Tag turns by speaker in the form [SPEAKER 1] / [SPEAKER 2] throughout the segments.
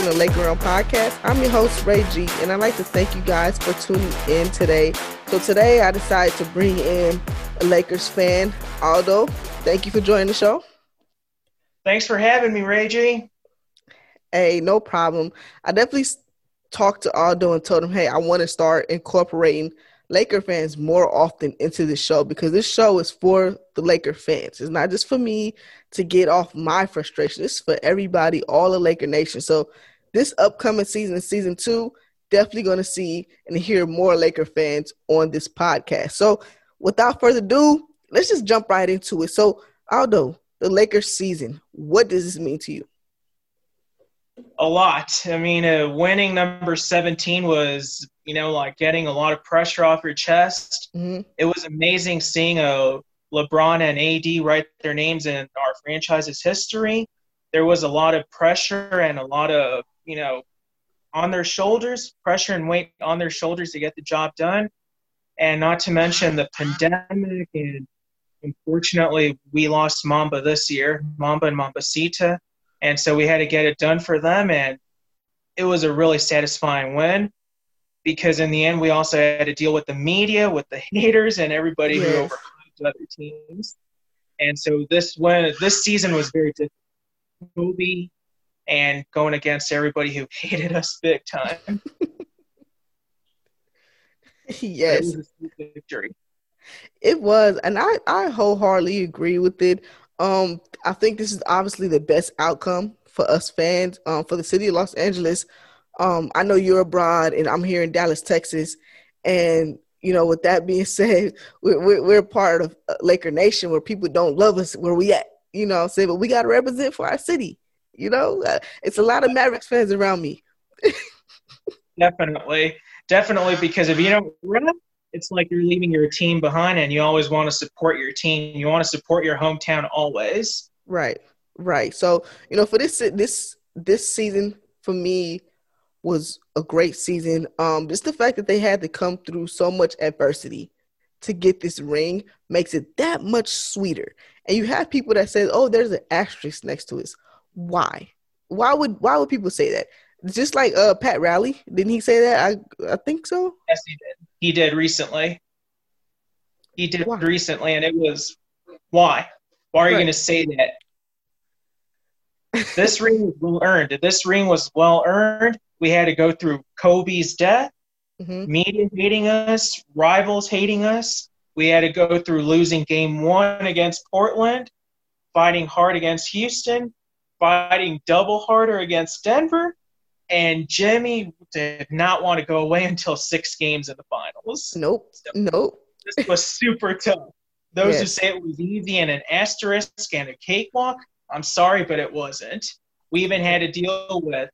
[SPEAKER 1] Welcome to Laker Realm Podcast. I'm your host, Ray G, and I'd like to thank you guys for tuning in today. So today I decided to bring in a Lakers fan, Aldo. Thank you for joining the show.
[SPEAKER 2] Thanks for having me, Ray G.
[SPEAKER 1] Hey, no problem. I definitely talked to Aldo and told him, hey, I want to start incorporating Laker fans more often into the show because this show is for the Laker fans. It's not just for me to get off my frustration. It's for everybody, all the Laker Nation. So this upcoming season, season two, definitely going to see and hear more Laker fans on this podcast. So without further ado, let's just jump right into it. So Aldo, the Lakers season, what does this mean to you?
[SPEAKER 2] a lot. I mean, uh, winning number 17 was, you know, like getting a lot of pressure off your chest. Mm-hmm. It was amazing seeing a uh, LeBron and AD write their names in our franchise's history. There was a lot of pressure and a lot of, you know, on their shoulders, pressure and weight on their shoulders to get the job done. And not to mention the pandemic and unfortunately we lost Mamba this year, Mamba and Mambacita and so we had to get it done for them, and it was a really satisfying win because in the end we also had to deal with the media, with the haters, and everybody yes. who overhyped other teams. And so this win, this season was very difficult. Kobe and going against everybody who hated us big time.
[SPEAKER 1] yes. It victory. It was, and I, I wholeheartedly agree with it. Um, I think this is obviously the best outcome for us fans, um, for the city of Los Angeles. Um, I know you're abroad, and I'm here in Dallas, Texas, and you know, with that being said, we're, we're, we're part of Laker Nation where people don't love us where we at. You know, I'm saying, but we got to represent for our city. You know, uh, it's a lot of Mavericks fans around me.
[SPEAKER 2] definitely, definitely, because if you don't rep, it's like you're leaving your team behind and you always want to support your team. You want to support your hometown always.
[SPEAKER 1] Right. Right. So, you know, for this this this season for me was a great season. Um just the fact that they had to come through so much adversity to get this ring makes it that much sweeter. And you have people that say, "Oh, there's an asterisk next to it." Why? Why would why would people say that? Just like uh Pat Riley, didn't he say that? I I think so.
[SPEAKER 2] Yes, he did. He did recently. He did why? recently, and it was why? Why are right. you going to say that? this ring was well earned. This ring was well earned. We had to go through Kobe's death, mm-hmm. media hating us, rivals hating us. We had to go through losing game one against Portland, fighting hard against Houston, fighting double harder against Denver, and Jimmy did not want to go away until six games in the finals.
[SPEAKER 1] Nope. So nope.
[SPEAKER 2] This was super tough. Those yes. who say it was easy and an asterisk and a cakewalk, I'm sorry, but it wasn't. We even had to deal with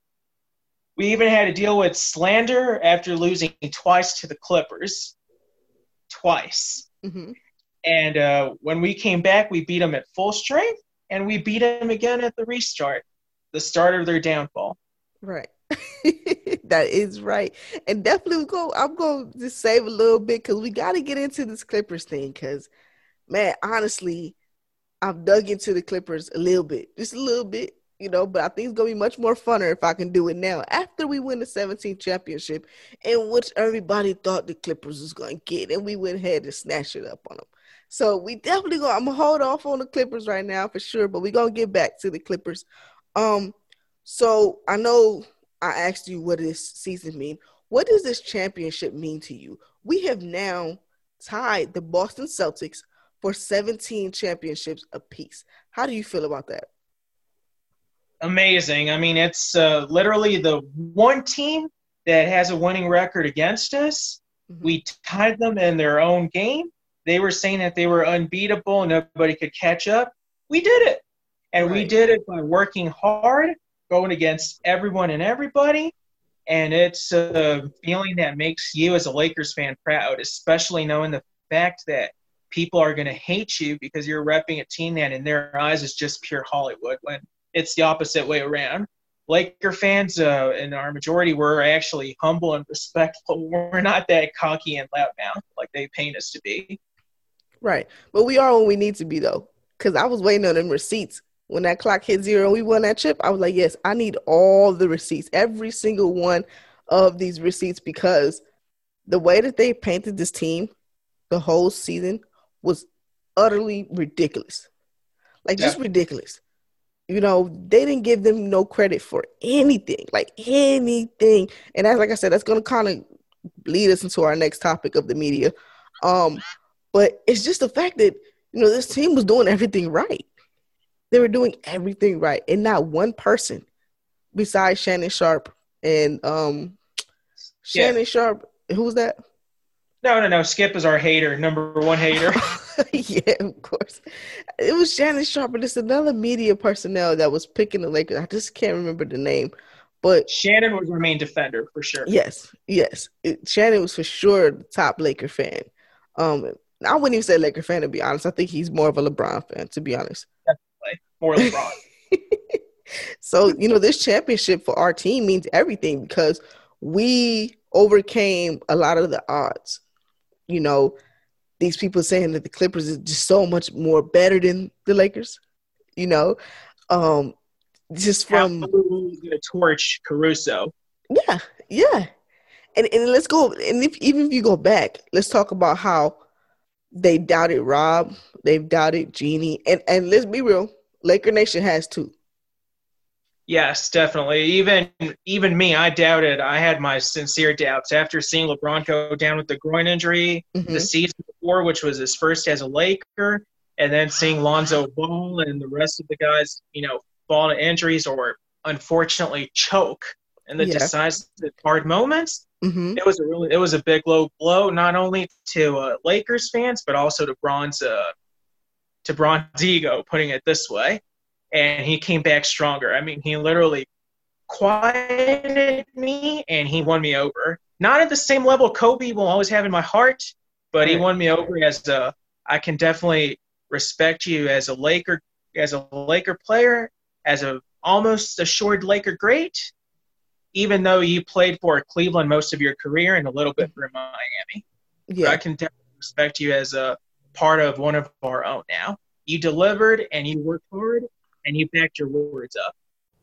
[SPEAKER 2] we even had to deal with slander after losing twice to the Clippers. Twice. Mm-hmm. And uh, when we came back, we beat them at full strength, and we beat them again at the restart, the start of their downfall.
[SPEAKER 1] Right. that is right. And definitely go I'm going to save a little bit cuz we got to get into this Clippers thing cuz man, honestly, I've dug into the Clippers a little bit. Just a little bit, you know, but I think it's going to be much more funner if I can do it now after we win the 17th championship in which everybody thought the Clippers was going to get and we went ahead and snatched it up on them. So we definitely go I'm going to hold off on the Clippers right now for sure, but we're going to get back to the Clippers. Um so I know I asked you what this season mean. What does this championship mean to you? We have now tied the Boston Celtics for 17 championships apiece. How do you feel about that?
[SPEAKER 2] Amazing. I mean, it's uh, literally the one team that has a winning record against us. Mm-hmm. We tied them in their own game. They were saying that they were unbeatable and nobody could catch up. We did it. And right. we did it by working hard going against everyone and everybody. And it's a feeling that makes you as a Lakers fan proud, especially knowing the fact that people are going to hate you because you're repping a team that in their eyes is just pure Hollywood when it's the opposite way around. Laker fans, uh, in our majority, were actually humble and respectful. We're not that cocky and loudmouth like they paint us to be.
[SPEAKER 1] Right. But we are when we need to be, though. Because I was waiting on them receipts when that clock hit zero and we won that chip, I was like, yes, I need all the receipts, every single one of these receipts, because the way that they painted this team the whole season was utterly ridiculous. Like just ridiculous. You know, they didn't give them no credit for anything, like anything. And that's like I said, that's gonna kind of lead us into our next topic of the media. Um, but it's just the fact that you know this team was doing everything right. They were doing everything right, and not one person besides Shannon Sharpe and um Shannon yeah. Sharpe. Who's that?
[SPEAKER 2] No, no, no. Skip is our hater, number one hater.
[SPEAKER 1] yeah, of course. It was Shannon Sharpe, but it's another media personnel that was picking the Lakers. I just can't remember the name. But
[SPEAKER 2] Shannon was our main defender for sure.
[SPEAKER 1] Yes, yes. It, Shannon was for sure the top Laker fan. Um, I wouldn't even say Laker fan to be honest. I think he's more of a LeBron fan to be honest.
[SPEAKER 2] Definitely more LeBron.
[SPEAKER 1] so you know, this championship for our team means everything because we overcame a lot of the odds you know, these people saying that the Clippers is just so much more better than the Lakers, you know, um, just from
[SPEAKER 2] gonna torch Caruso.
[SPEAKER 1] Yeah, yeah, and and let's go. And if even if you go back, let's talk about how they doubted Rob, they've doubted Jeanie, and and let's be real, Laker Nation has too.
[SPEAKER 2] Yes, definitely. Even even me, I doubted. I had my sincere doubts after seeing LeBron go down with the groin injury mm-hmm. the season before, which was his first as a Laker, and then seeing Lonzo Ball and the rest of the guys, you know, fall to injuries or unfortunately choke in the yeah. decisive hard moments. Mm-hmm. It was a really it was a big low blow not only to uh, Lakers fans but also to Bron's uh, to Bron's ego, putting it this way and he came back stronger. I mean, he literally quieted me and he won me over. Not at the same level Kobe will always have in my heart, but he won me over as a I can definitely respect you as a Laker as a Laker player, as a almost assured Laker great, even though you played for Cleveland most of your career and a little bit for Miami. Yeah. I can definitely respect you as a part of one of our own now. You delivered and you worked hard and you backed your words up.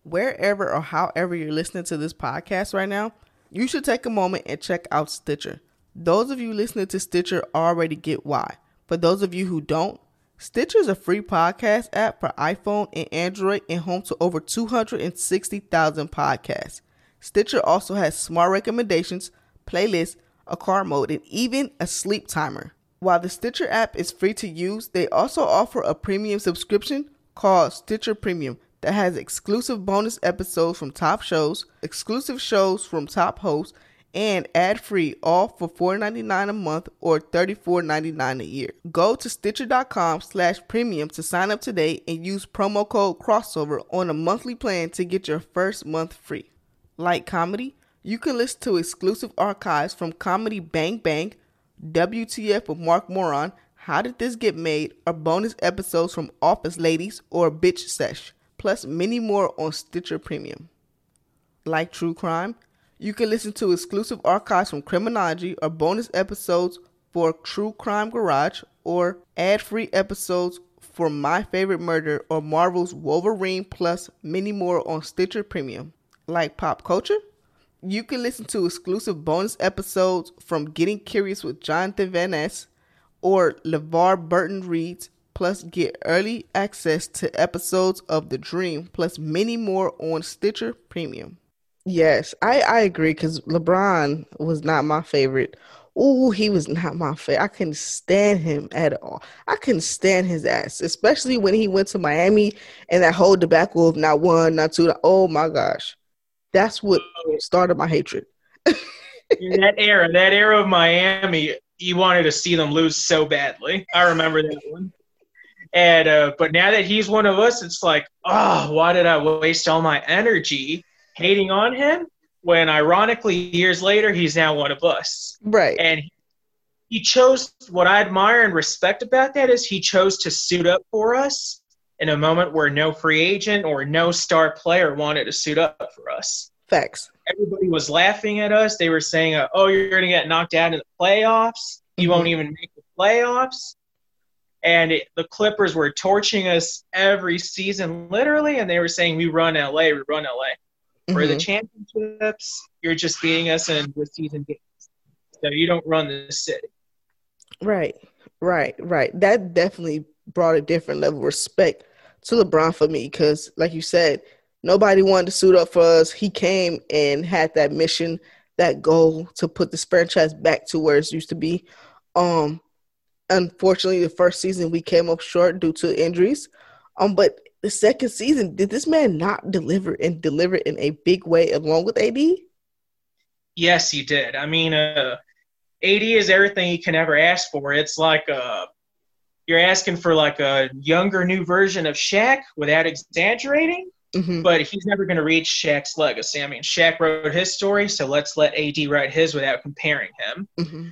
[SPEAKER 1] Wherever or however you're listening to this podcast right now, you should take a moment and check out Stitcher. Those of you listening to Stitcher already get why. For those of you who don't, Stitcher is a free podcast app for iPhone and Android and home to over 260,000 podcasts. Stitcher also has smart recommendations, playlists, a car mode, and even a sleep timer. While the Stitcher app is free to use, they also offer a premium subscription called Stitcher Premium that has exclusive bonus episodes from top shows, exclusive shows from top hosts, and ad-free all for $4.99 a month or $34.99 a year. Go to Stitcher.com slash premium to sign up today and use promo code crossover on a monthly plan to get your first month free. Like comedy, you can listen to exclusive archives from Comedy Bang Bang, WTF with Marc Maron, how Did This Get Made or bonus episodes from Office Ladies or Bitch Sesh, plus many more on Stitcher Premium. Like true crime, you can listen to exclusive archives from Criminology or bonus episodes for True Crime Garage or ad-free episodes for My Favorite Murder or Marvel's Wolverine plus many more on Stitcher Premium. Like pop culture, you can listen to exclusive bonus episodes from Getting Curious with Jonathan Van Ness, or LeVar Burton reads, plus get early access to episodes of The Dream, plus many more on Stitcher Premium. Yes, I, I agree because LeBron was not my favorite. Ooh, he was not my favorite. I couldn't stand him at all. I couldn't stand his ass, especially when he went to Miami and that whole debacle of not one, not two. Oh my gosh. That's what started my hatred.
[SPEAKER 2] In that era, that era of Miami, you wanted to see them lose so badly. I remember that one. And uh, but now that he's one of us, it's like, oh, why did I waste all my energy hating on him? When ironically, years later, he's now one of us.
[SPEAKER 1] Right.
[SPEAKER 2] And he chose what I admire and respect about that is he chose to suit up for us in a moment where no free agent or no star player wanted to suit up for us.
[SPEAKER 1] Facts.
[SPEAKER 2] Everybody was laughing at us. They were saying, uh, "Oh, you're going to get knocked out in the playoffs. You mm-hmm. won't even make the playoffs." and it, the Clippers were torching us every season, literally, and they were saying we run LA, we run LA. For mm-hmm. the championships, you're just beating us in the season games, so you don't run the city.
[SPEAKER 1] Right, right, right. That definitely brought a different level of respect to LeBron for me because, like you said, nobody wanted to suit up for us. He came and had that mission, that goal to put this franchise back to where it used to be. Um, unfortunately, the first season we came up short due to injuries. Um, but the second season, did this man not deliver and deliver in a big way along with AD?
[SPEAKER 2] Yes, he did. I mean, uh, AD is everything you can ever ask for. It's like uh, you're asking for like a younger, new version of Shaq without exaggerating. Mm-hmm. But he's never going to reach Shaq's legacy. I mean, Shaq wrote his story, so let's let AD write his without comparing him. Mm-hmm.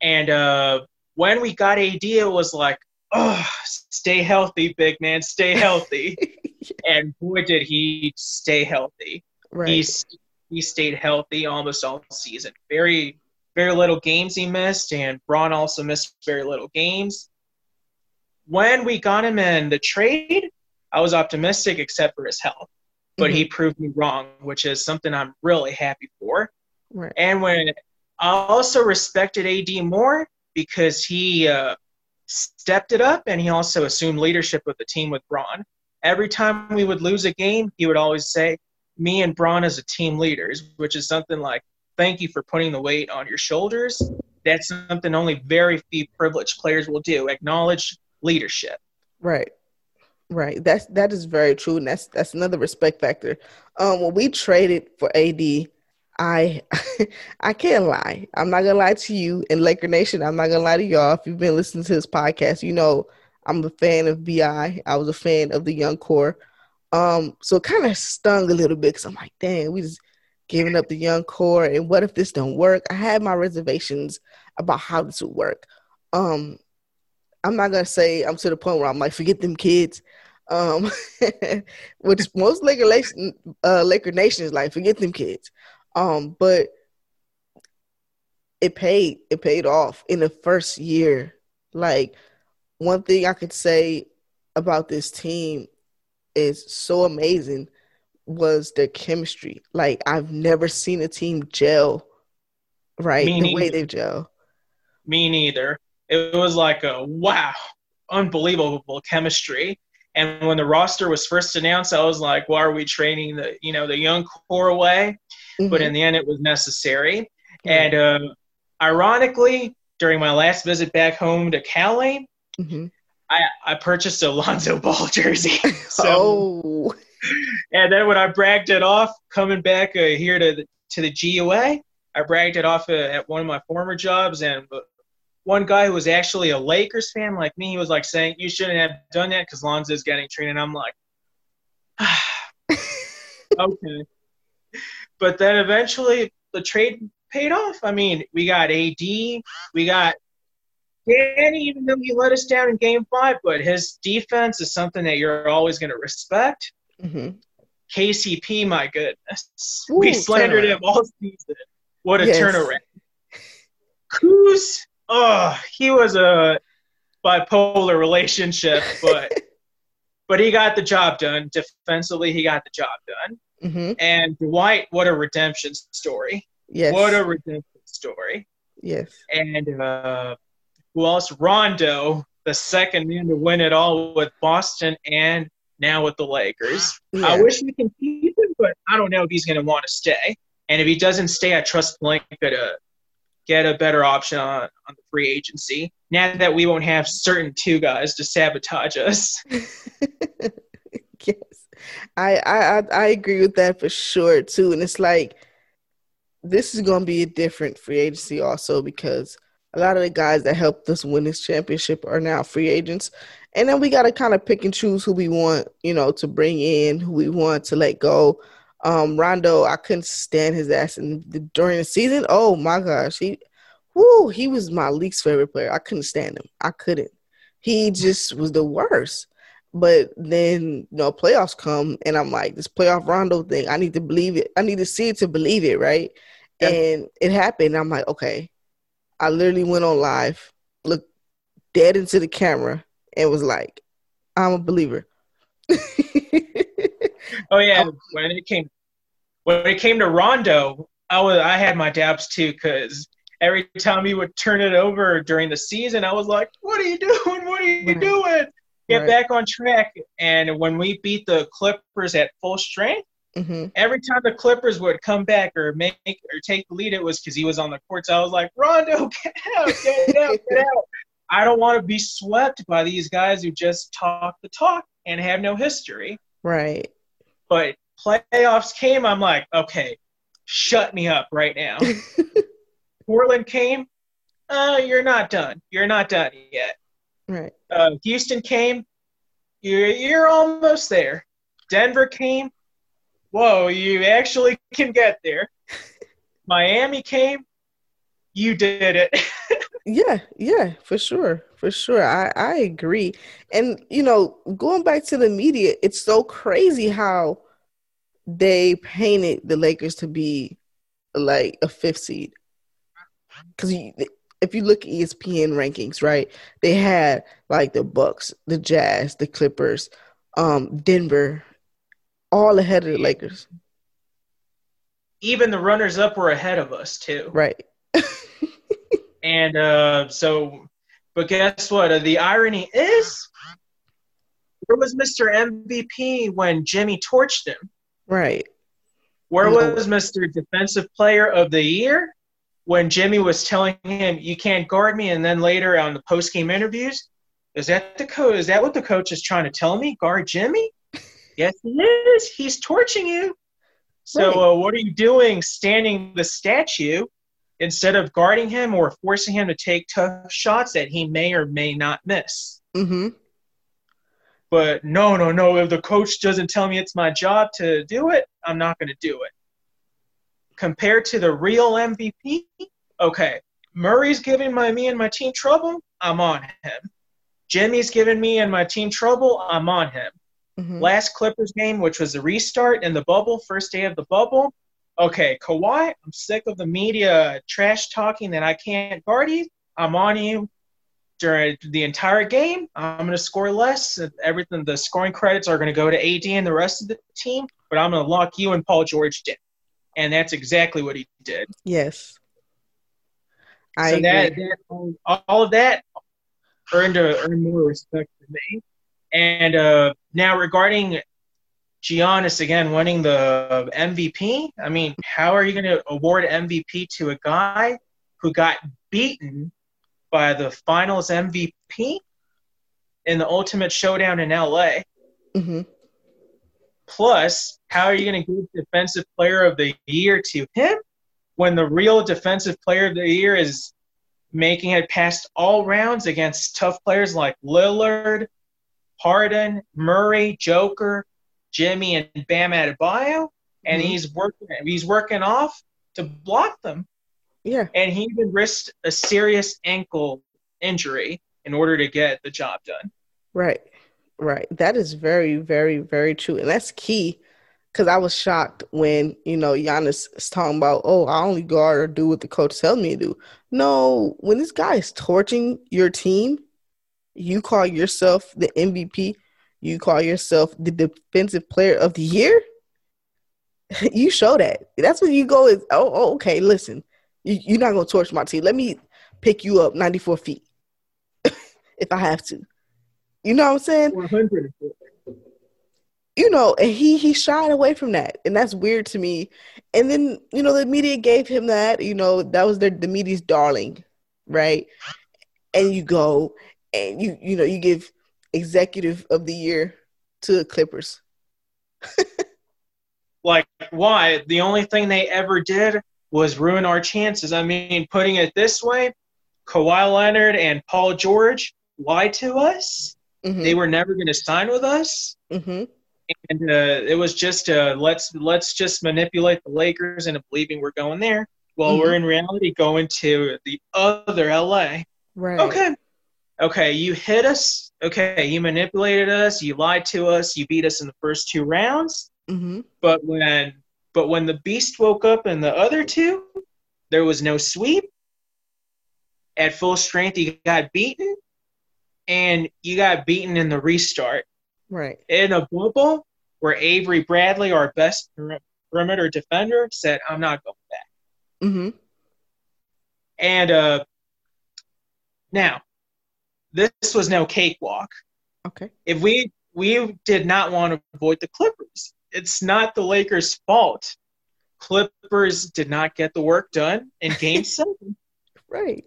[SPEAKER 2] And uh, when we got AD, it was like, oh, stay healthy, big man, stay healthy. and boy, did he stay healthy. Right. He's, he stayed healthy almost all season. Very, very little games he missed, and Bron also missed very little games. When we got him in the trade, I was optimistic except for his health. But mm-hmm. he proved me wrong, which is something I'm really happy for. Right. And when I also respected AD more because he uh, stepped it up and he also assumed leadership of the team with Bron. Every time we would lose a game, he would always say, Me and Bron as a team leaders, which is something like, Thank you for putting the weight on your shoulders. That's something only very few privileged players will do. Acknowledge leadership.
[SPEAKER 1] Right. Right. That's that is very true. And that's that's another respect factor. Um when we traded for AD, I I can't lie. I'm not gonna lie to you in Laker Nation. I'm not gonna lie to y'all. If you've been listening to this podcast, you know I'm a fan of BI. I was a fan of the young core. Um, so it kind of stung a little bit because I'm like, dang, we just giving up the young core, and what if this don't work? I had my reservations about how this would work. Um, I'm not gonna say I'm to the point where I'm like, forget them kids. Um, which most Laker Nation, uh, Laker Nation is like, forget them kids. Um, but it paid. It paid off in the first year. Like one thing I could say about this team is so amazing was their chemistry. Like I've never seen a team gel right Me the neither. way they gel.
[SPEAKER 2] Me neither. It was like a wow, unbelievable chemistry. And when the roster was first announced, I was like, why are we training the you know the young core away? mm-hmm. but in the end, it was necessary. Mm-hmm. And uh, ironically, during my last visit back home to Cali, mm-hmm. I, I purchased a Lonzo Ball jersey. so, oh. And then when I bragged it off, coming back uh, here to the, to the GUA, I bragged it off uh, at one of my former jobs, and one guy who was actually a Lakers fan like me, he was like saying, "You shouldn't have done that because Lonzo's getting traded." And I'm like, ah, okay. But then eventually the trade paid off. I mean, we got AD, we got Danny, even though he let us down in game five, but his defense is something that you're always going to respect. Mm-hmm. KCP, my goodness. Ooh, we slandered him all season. What a yes. turnaround. Kuz, oh, he was a bipolar relationship, but but he got the job done. Defensively, he got the job done. Mm-hmm. And Dwight, what a redemption story. Yes. What a redemption story.
[SPEAKER 1] Yes.
[SPEAKER 2] And uh, who else? Rondo, the second man to win it all with Boston and now with the Lakers. Yeah. I wish we can keep him, but I don't know if he's going to want to stay. And if he doesn't stay, I trust Pelinka to get a better option on, on the free agency. Now that we won't have certain two guys to sabotage us.
[SPEAKER 1] yes. I, I I agree with that for sure too. And it's like this is gonna be a different free agency also because a lot of the guys that helped us win this championship are now free agents. And then we gotta kind of pick and choose who we want, you know, to bring in, who we want to let go. Um, Rondo, I couldn't stand his ass in the, during the season. Oh my gosh, he, whoo, he was my least favorite player. I couldn't stand him. I couldn't. He just was the worst. But then, you know, playoffs come and I'm like, this playoff Rondo thing, I need to believe it. I need to see it to believe it, right? Yeah. And it happened. I'm like, okay. I literally went on live, looked dead into the camera, and was like, "I'm a believer."
[SPEAKER 2] Oh yeah, when it came when it came to Rondo, I was I had my doubts too because every time he would turn it over during the season, I was like, "What are you doing? What are you right. doing? Get right. back on track!" And when we beat the Clippers at full strength, mm-hmm. every time the Clippers would come back or make or take the lead, it was because he was on the court. So I was like, "Rondo, get out! Get out! Get out!" I don't want to be swept by these guys who just talk the talk and have no history.
[SPEAKER 1] Right.
[SPEAKER 2] But playoffs came, I'm like, okay, shut me up right now. Portland came, uh, you're not done. You're not done yet.
[SPEAKER 1] Right.
[SPEAKER 2] Uh, Houston came, you're you're almost there. Denver came, whoa, you actually can get there. Miami came, you did it.
[SPEAKER 1] yeah, yeah, for sure, for sure. I I agree. And you know, going back to the media, it's so crazy how they painted the Lakers to be like a fifth seed. Because if you look at ESPN rankings, right, they had like the Bucks, the Jazz, the Clippers, um, Denver, all ahead of the Lakers.
[SPEAKER 2] Even the runners up were ahead of us too.
[SPEAKER 1] Right.
[SPEAKER 2] and uh, so, but guess what? Uh, the irony is, where was Mr. MVP when Jimmy torched him?
[SPEAKER 1] Right.
[SPEAKER 2] Where was Mr. Defensive Player of the Year when Jimmy was telling him you can't guard me, and then later on the post game interviews, is that the coach? Is that what the coach is trying to tell me? Guard Jimmy? yes, he is. He's torching you. So right. uh, what are you doing, standing the statue instead of guarding him or forcing him to take tough shots that he may or may not miss?
[SPEAKER 1] Mm-hmm.
[SPEAKER 2] But no, no, no. If the coach doesn't tell me it's my job to do it, I'm not going to do it. Compared to the real MVP, okay, Murray's giving my me and my team trouble. I'm on him. Jimmy's giving me and my team trouble. I'm on him. Mm-hmm. Last Clippers game, which was the restart in the bubble, first day of the bubble. Okay, Kawhi, I'm sick of the media trash talking that I can't guard you. I'm on you during the entire game. I'm going to score less. Everything, the scoring credits are going to go to AD and the rest of the team, but I'm going to lock you and Paul George down. And that's exactly what he did.
[SPEAKER 1] Yes.
[SPEAKER 2] I so that, that, all of that earned a, earned more respect for me. And uh, now regarding Giannis again winning the MVP, I mean, how are you going to award MVP to a guy who got beaten by the finals MVP in the Ultimate Showdown in LA.
[SPEAKER 1] Mm-hmm.
[SPEAKER 2] Plus, how are you going to give Defensive Player of the Year to him when the real Defensive Player of the Year is making it past all rounds against tough players like Lillard, Harden, Murray, Joker, Jimmy, and Bam Adebayo, and mm-hmm. he's working he's working off to block them.
[SPEAKER 1] Yeah.
[SPEAKER 2] And he even risked a serious ankle injury in order to get the job done.
[SPEAKER 1] Right. Right. That is very, very, very true. And that's key because I was shocked when, you know, Giannis is talking about, oh, I only guard or do what the coach tells me to do. No, when this guy is torching your team, you call yourself the MVP, you call yourself the defensive player of the year. you show that. That's when you go is, oh, oh okay, listen, you, are not gonna torch my team. Let me pick you up 94 feet if I have to. You know what I'm saying? 100. You know, and he he shied away from that, and that's weird to me. And then you know the media gave him that. You know that was their the media's darling, right? And you go and you you know you give executive of the year to the Clippers.
[SPEAKER 2] like why? The only thing they ever did was ruin our chances. I mean, putting it this way, Kawhi Leonard and Paul George lied to us. Mm-hmm. They were never going to sign with us.
[SPEAKER 1] Mm-hmm.
[SPEAKER 2] And uh, it was just uh, let's let's just manipulate the Lakers into believing we're going there. Well, mm-hmm. we're in reality going to the other LA.
[SPEAKER 1] Right.
[SPEAKER 2] Okay. Okay, you hit us. Okay, you manipulated us. You lied to us. You beat us in the first two rounds.
[SPEAKER 1] Mm-hmm.
[SPEAKER 2] But when but when the beast woke up in the other two, there was no sweep. At full strength, you got beaten. and you got beaten in the restart.
[SPEAKER 1] Right.
[SPEAKER 2] In a bubble where Avery Bradley, our best perimeter defender, said, I'm not going back.
[SPEAKER 1] Mm-hmm.
[SPEAKER 2] And uh, now, this was no cakewalk.
[SPEAKER 1] Okay.
[SPEAKER 2] If we we did not want to avoid the Clippers, it's not the Lakers' fault. Clippers did not get the work done in Game Seven.
[SPEAKER 1] Right.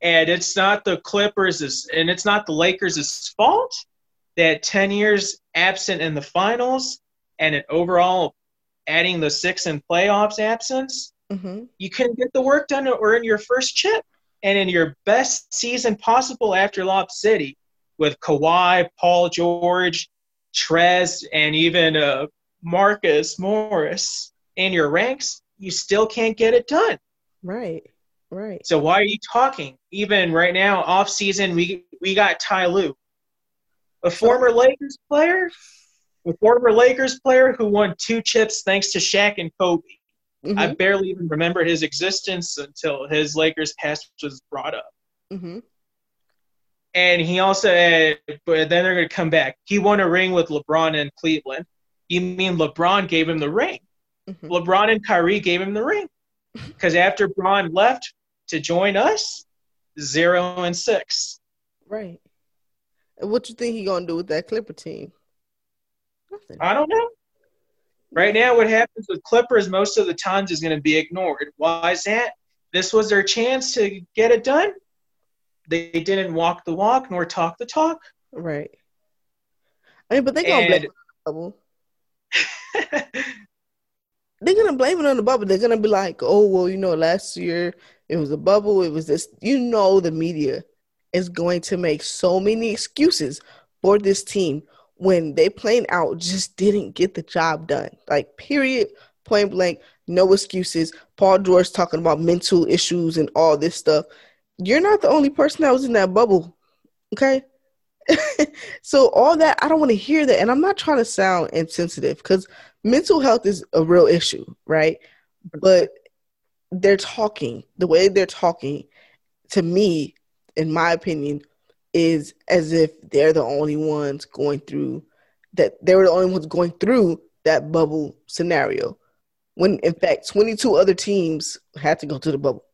[SPEAKER 2] And it's not the Clippers' and it's not the Lakers' fault that ten years absent in the finals and an overall adding the six in playoffs absence,
[SPEAKER 1] mm-hmm.
[SPEAKER 2] you couldn't get the work done or in your first chip and in your best season possible after Lob City with Kawhi, Paul George, Trez, and even uh, Marcus Morris in your ranks, you still can't get it done.
[SPEAKER 1] Right, right.
[SPEAKER 2] So why are you talking? Even right now, off season, we we got Ty Lue, a former Lakers player, a former Lakers player who won two chips thanks to Shaq and Kobe. Mm-hmm. I barely even remember his existence until his Lakers past was brought up.
[SPEAKER 1] Mm-hmm.
[SPEAKER 2] And he also, had, but then they're going to come back. He won a ring with LeBron in Cleveland. You mean LeBron gave him the ring? Mm-hmm. LeBron and Kyrie gave him the ring because after Bron left to join us, zero and six.
[SPEAKER 1] Right. And what do you think he gonna do with that Clipper team?
[SPEAKER 2] Nothing. I don't know. Right now, what happens with Clippers most of the times is going to be ignored. Why is that? This was their chance to get it done. They didn't walk the walk nor talk the talk.
[SPEAKER 1] Right. I mean, but they gonna blame it on the bubble. they're gonna blame it on the bubble. They're gonna be like, "Oh, well, you know, last year it was a bubble. It was this." You know, the media is going to make so many excuses for this team when they plain out just didn't get the job done. Like, period, plain blank, no excuses. Paul George talking about mental issues and all this stuff. You're not the only person that was in that bubble. Okay. so all that I don't want to hear that, and I'm not trying to sound insensitive because mental health is a real issue, right? But they're talking the way they're talking to me, in my opinion, is as if they're the only ones going through that they were the only ones going through that bubble scenario. When in fact 22 other teams had to go to the bubble.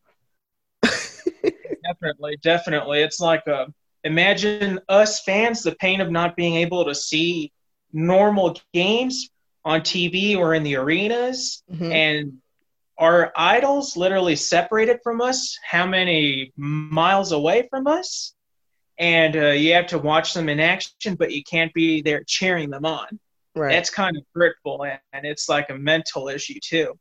[SPEAKER 2] Definitely definitely. It's like a, uh, imagine us fans the pain of not being able to see normal games on tv or in the arenas mm-hmm. and our idols literally separated from us how many miles away from us and uh, you have to watch them in action, but you can't be there cheering them on. Right. That's kind of hurtful, and it's like a mental issue too.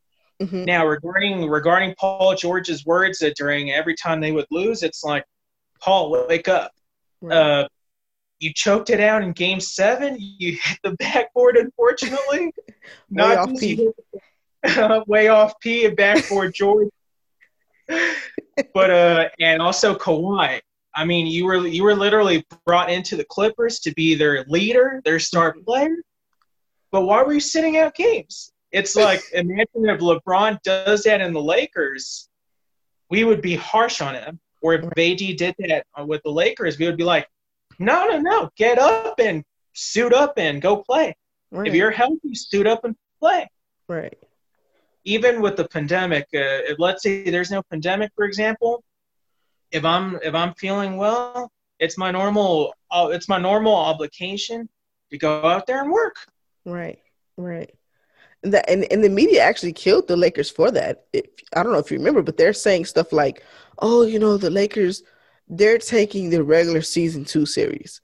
[SPEAKER 2] Mm-hmm. Now, regarding regarding Paul George's words that during every time they would lose, it's like, Paul, wake up. Right. Uh, you choked it out in Game Seven. You hit the backboard, unfortunately. way
[SPEAKER 1] Not off P.
[SPEAKER 2] way off P and backboard George. but uh, and also Kawhi. I mean, you were you were literally brought into the Clippers to be their leader, their star mm-hmm. player. But why were you sitting out games? It's like imagine if LeBron does that in the Lakers, we would be harsh on him. Or if AD did that with the Lakers, we would be like, no, no, no, get up and suit up and go play. Right. If you're healthy, suit up and play.
[SPEAKER 1] Right.
[SPEAKER 2] Even with the pandemic, uh, if, let's say there's no pandemic, for example, if I'm if I'm feeling well, it's my normal uh, it's my normal obligation to go out there and work.
[SPEAKER 1] Right, right. And that and, and the media actually killed the Lakers for that. If, I don't know if you remember, but they're saying stuff like, "Oh, you know, the Lakers, they're taking the regular season two series,"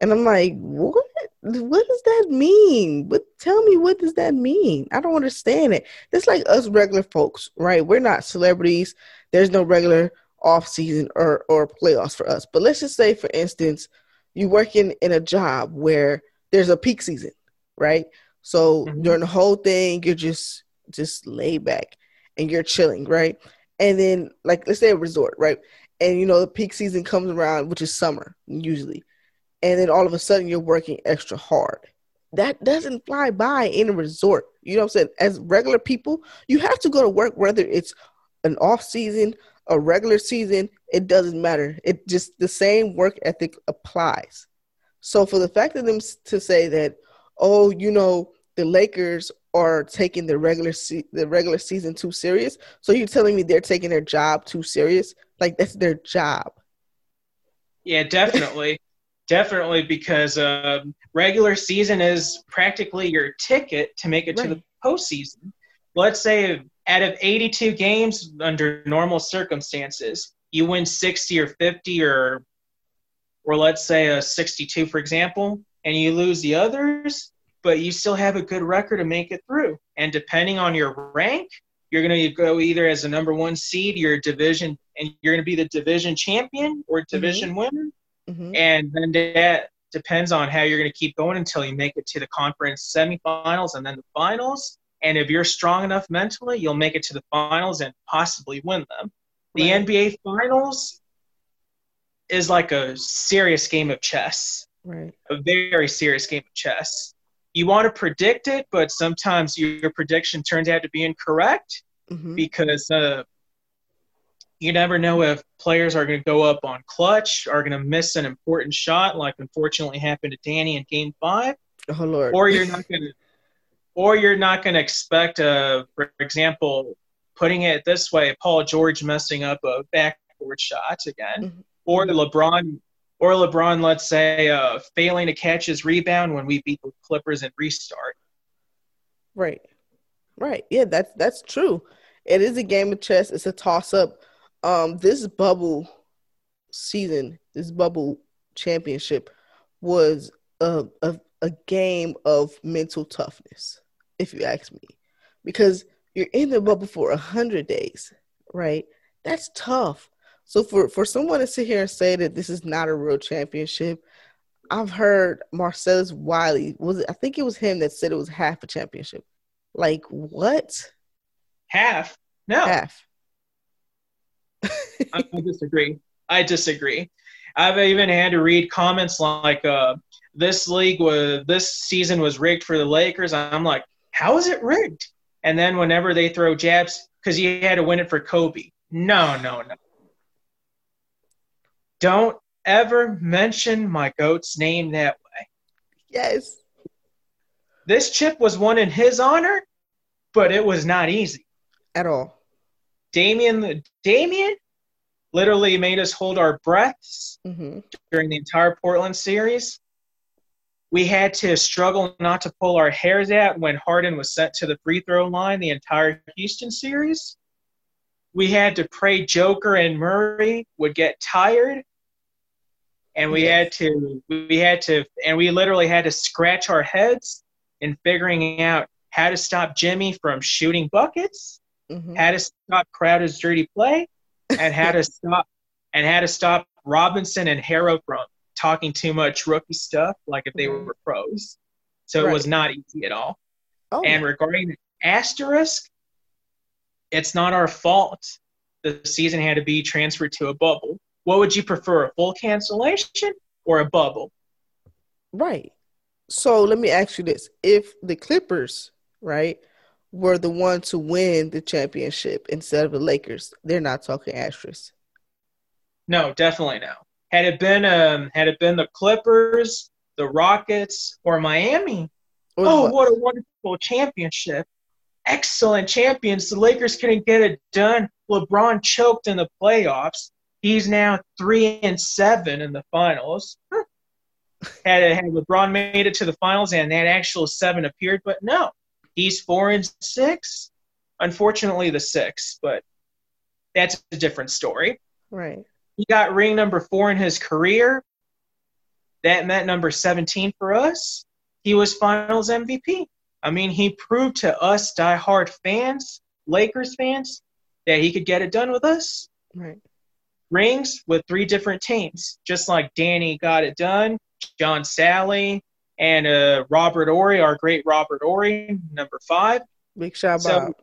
[SPEAKER 1] and I'm like, "What? What does that mean? But tell me, what does that mean? I don't understand it. It's like us regular folks, right? We're not celebrities. There's no regular off season or or playoffs for us. But let's just say, for instance, you working in a job where there's a peak season, right? So mm-hmm. during the whole thing, you're just just laid back and you're chilling, right? And then, like, let's say a resort, right? And you know the peak season comes around, which is summer usually, and then all of a sudden you're working extra hard. That doesn't fly by in a resort. You know what I'm saying? As regular people, you have to go to work whether it's an off season, a regular season, it doesn't matter. It just the same work ethic applies. So for the fact of them to say that, oh, you know, the Lakers are taking the regular se- the regular season too serious. So you're telling me they're taking their job too serious? Like that's their job.
[SPEAKER 2] Yeah, definitely. definitely because uh, regular season is practically your ticket to make it right. to the postseason. Let's say out of 82 games under normal circumstances, you win 60 or 50 or or let's say a 62 for example, and you lose the others, but you still have a good record to make it through. And depending on your rank, you're going to go either as a number one seed, your division, and you're going to be the division champion or mm-hmm. division mm-hmm. winner. Mm-hmm. And then that depends on how you're going to keep going until you make it to the conference semifinals and then the finals. And if you're strong enough mentally, you'll make it to the finals and possibly win them. The right. NBA finals is like a serious game of chess.
[SPEAKER 1] Right.
[SPEAKER 2] A very serious game of chess you want to predict it, but sometimes your prediction turns out to be incorrect mm-hmm. because uh, you never know if players are going to go up on clutch, are going to miss an important shot, like unfortunately happened to Danny in Game Five.
[SPEAKER 1] Oh Lord!
[SPEAKER 2] Or you're not going to, or you're not going to expect, uh, for example, putting it this way, Paul George messing up a backboard shot again, mm-hmm. or LeBron or LeBron, let's say, uh, failing to catch his rebound when we beat the Clippers and restart.
[SPEAKER 1] Right, right. Yeah, that's that's true. It is a game of chess. It's a toss up. Um, this bubble season, this bubble championship, was a, a a game of mental toughness, if you ask me, because you're in the bubble for a hundred days, right? That's tough. So for for someone to sit here and say that this is not a real championship, I've heard Marcellus Wiley was it, I think it was him that said it was half a championship. Like what?
[SPEAKER 2] Half? No.
[SPEAKER 1] Half.
[SPEAKER 2] I, I disagree. I disagree. I've even had to read comments like uh, this league was this season was rigged for the Lakers. I'm like, how is it rigged? And then whenever they throw jabs, because he had to win it for Kobe. No, no, no. Don't ever mention my goat's name that way.
[SPEAKER 1] Yes.
[SPEAKER 2] This chip was won in his honor, but it was not easy.
[SPEAKER 1] At all.
[SPEAKER 2] Damian Damian literally made us hold our breaths mm-hmm. during the entire Portland series. We had to struggle not to pull our hairs out when Harden was sent to the free throw line the entire Houston series. We had to pray Joker and Murray would get tired and we had to we had to and we literally had to scratch our heads in figuring out how to stop Jimmy from shooting buckets, mm-hmm. how to stop Crowder's dirty play, and how to stop and how to stop Robinson and Herro from talking too much rookie stuff like if they mm-hmm. were pros. So right. it was not easy at all. Oh. And regarding asterisk, it's not our fault the season had to be transferred to a bubble what would you prefer, a full cancellation or a bubble?
[SPEAKER 1] Right. So let me ask you this. If the Clippers, right, were the one to win the championship instead of the Lakers, they're not talking asterisk.
[SPEAKER 2] No, definitely no. Had it been um had it been the Clippers, the Rockets, or Miami, or oh, what a wonderful championship. Excellent champions. The Lakers couldn't get it done. LeBron choked in the playoffs. He's now three and seven in the finals. had, had LeBron made it to the finals and that actual seven appeared, but no, he's four and six. Unfortunately, the six, but that's a different story.
[SPEAKER 1] Right.
[SPEAKER 2] He got ring number four in his career. That meant number 17 for us. He was finals MVP. I mean, he proved to us diehard fans, Lakers fans, that he could get it done with us.
[SPEAKER 1] Right
[SPEAKER 2] rings with three different teams, just like Danny got it done, John Salley, and uh, Robert Horry, our great Robert Horry, number five.
[SPEAKER 1] Big shout so, out.